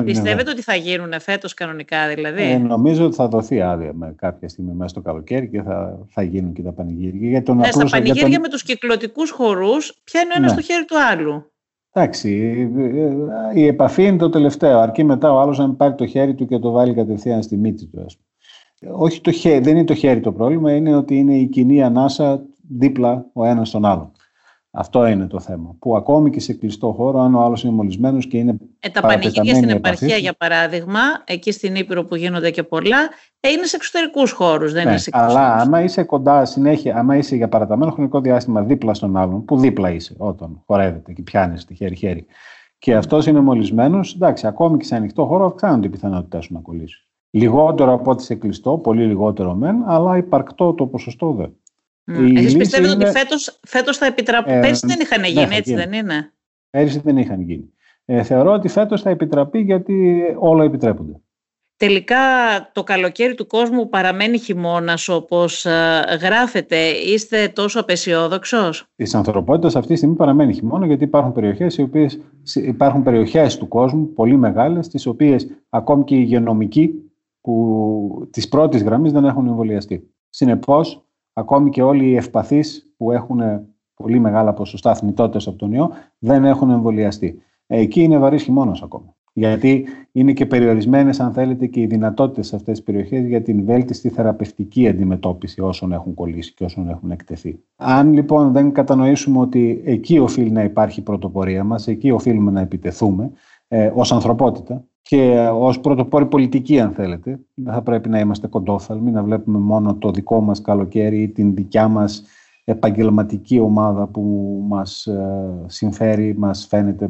Πιστεύετε ότι θα γίνουν φέτος κανονικά δηλαδή; Ε, νομίζω ότι θα δοθεί άδεια με κάποια στιγμή μέσα στο καλοκαίρι και θα, θα γίνουν και τα πανηγύρια. Για τον ναι, στα πανηγύρια τον... με τους κυκλωτικούς χορούς, ποια είναι ο ένας ναι. στο χέρι του άλλου; Εντάξει, η επαφή είναι το τελευταίο. Αρκεί μετά ο άλλος να πάρει το χέρι του και το βάλει κατευθείαν στη μύτη του. Όχι το χέρι, δεν είναι το χέρι το πρόβλημα, είναι ότι είναι η κοινή ανάσα δίπλα ο ένας στον άλλον. Αυτό είναι το θέμα. Που ακόμη και σε κλειστό χώρο, αν ο άλλος είναι μολυσμένος και είναι. Ε, τα πανηγύρια στην επαρχία, για παράδειγμα, εκεί στην Ήπειρο που γίνονται και πολλά, ε, είναι σε εξωτερικούς χώρους, δεν ναι, είναι σε Αλλά άμα είσαι κοντά συνέχεια, άμα είσαι για παραταμένο χρονικό διάστημα δίπλα στον άλλον, που δίπλα είσαι όταν χορεύετε και πιάνεστε χέρι-χέρι, και αυτός είναι μολυσμένος, εντάξει, ακόμη και σε ανοιχτό χώρο αυξάνονται οι πιθανότητέ σου να κολλήσεις. Λιγότερο από ό,τι σε κλειστό, πολύ λιγότερο μεν, αλλά υπαρκτό το ποσοστό δεν. Mm. Εσείς πιστεύετε είναι... ότι φέτος, φέτος θα επιτραπεί. Ε, Πέρσι δεν είχαν γίνει, έτσι δεν είναι; Πέρσι δεν είχαν γίνει. Ε, θεωρώ ότι φέτος θα επιτραπεί γιατί όλα επιτρέπονται. Τελικά το καλοκαίρι του κόσμου παραμένει χειμώνας όπως ε, γράφεται. Είστε τόσο απεσιόδοξος; Της ανθρωπότητας αυτή τη στιγμή παραμένει χειμώνα γιατί υπάρχουν περιοχές, οι οποίες, υπάρχουν περιοχές του κόσμου πολύ μεγάλες τις οποίες ακόμη και οι υγειονομικοί που, της πρώτης γραμμής δεν έχουν εμβολιαστεί. Συνεπώς, ακόμη και όλοι οι ευπαθείς που έχουν πολύ μεγάλα ποσοστά θνητότητας από τον ιό δεν έχουν εμβολιαστεί. Εκεί είναι βαρύς χειμώνας ακόμα γιατί είναι και περιορισμένες, αν θέλετε, και οι δυνατότητες σε αυτές τις περιοχές για την βέλτιστη θεραπευτική αντιμετώπιση όσων έχουν κολλήσει και όσων έχουν εκτεθεί. Αν λοιπόν δεν κατανοήσουμε ότι εκεί οφείλει να υπάρχει η πρωτοπορία μας, εκεί οφείλουμε να επιτεθούμε ε, ως ανθρωπότητα και ως πρωτοπόρη πολιτική, αν θέλετε, δεν θα πρέπει να είμαστε κοντόφαλμοι, να βλέπουμε μόνο το δικό μας καλοκαίρι ή την δικιά μας επαγγελματική ομάδα που μας ε, συμφέρει, μας φαίνεται,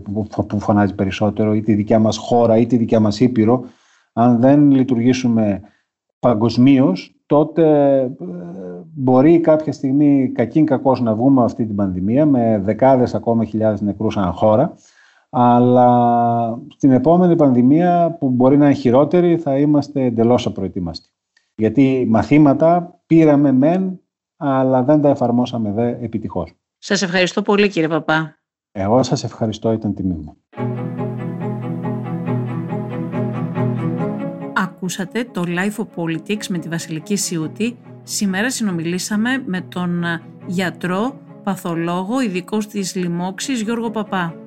που φωνάζει περισσότερο, ή τη δικιά μας χώρα ή τη δικιά μας ήπειρο, αν δεν λειτουργήσουμε παγκοσμίως, τότε ε, μπορεί κάποια στιγμή κακήν κακός να βγούμε αυτή την πανδημία με δεκάδες ακόμα χιλιάδες νεκρούς αν χώρα, αλλά στην επόμενη πανδημία που μπορεί να είναι χειρότερη θα είμαστε εντελώς απροετοίμαστοι. Γιατί μαθήματα πήραμε μεν αλλά δεν τα εφαρμόσαμε δε επιτυχώς. Σας ευχαριστώ πολύ κύριε Παπά. Εγώ σας ευχαριστώ, ήταν τιμή μου. Ακούσατε το Life of Politics με τη Βασιλική Σιούτη. Σήμερα συνομιλήσαμε με τον γιατρό, παθολόγο, ειδικός της λοιμώξης Γιώργο Παπά.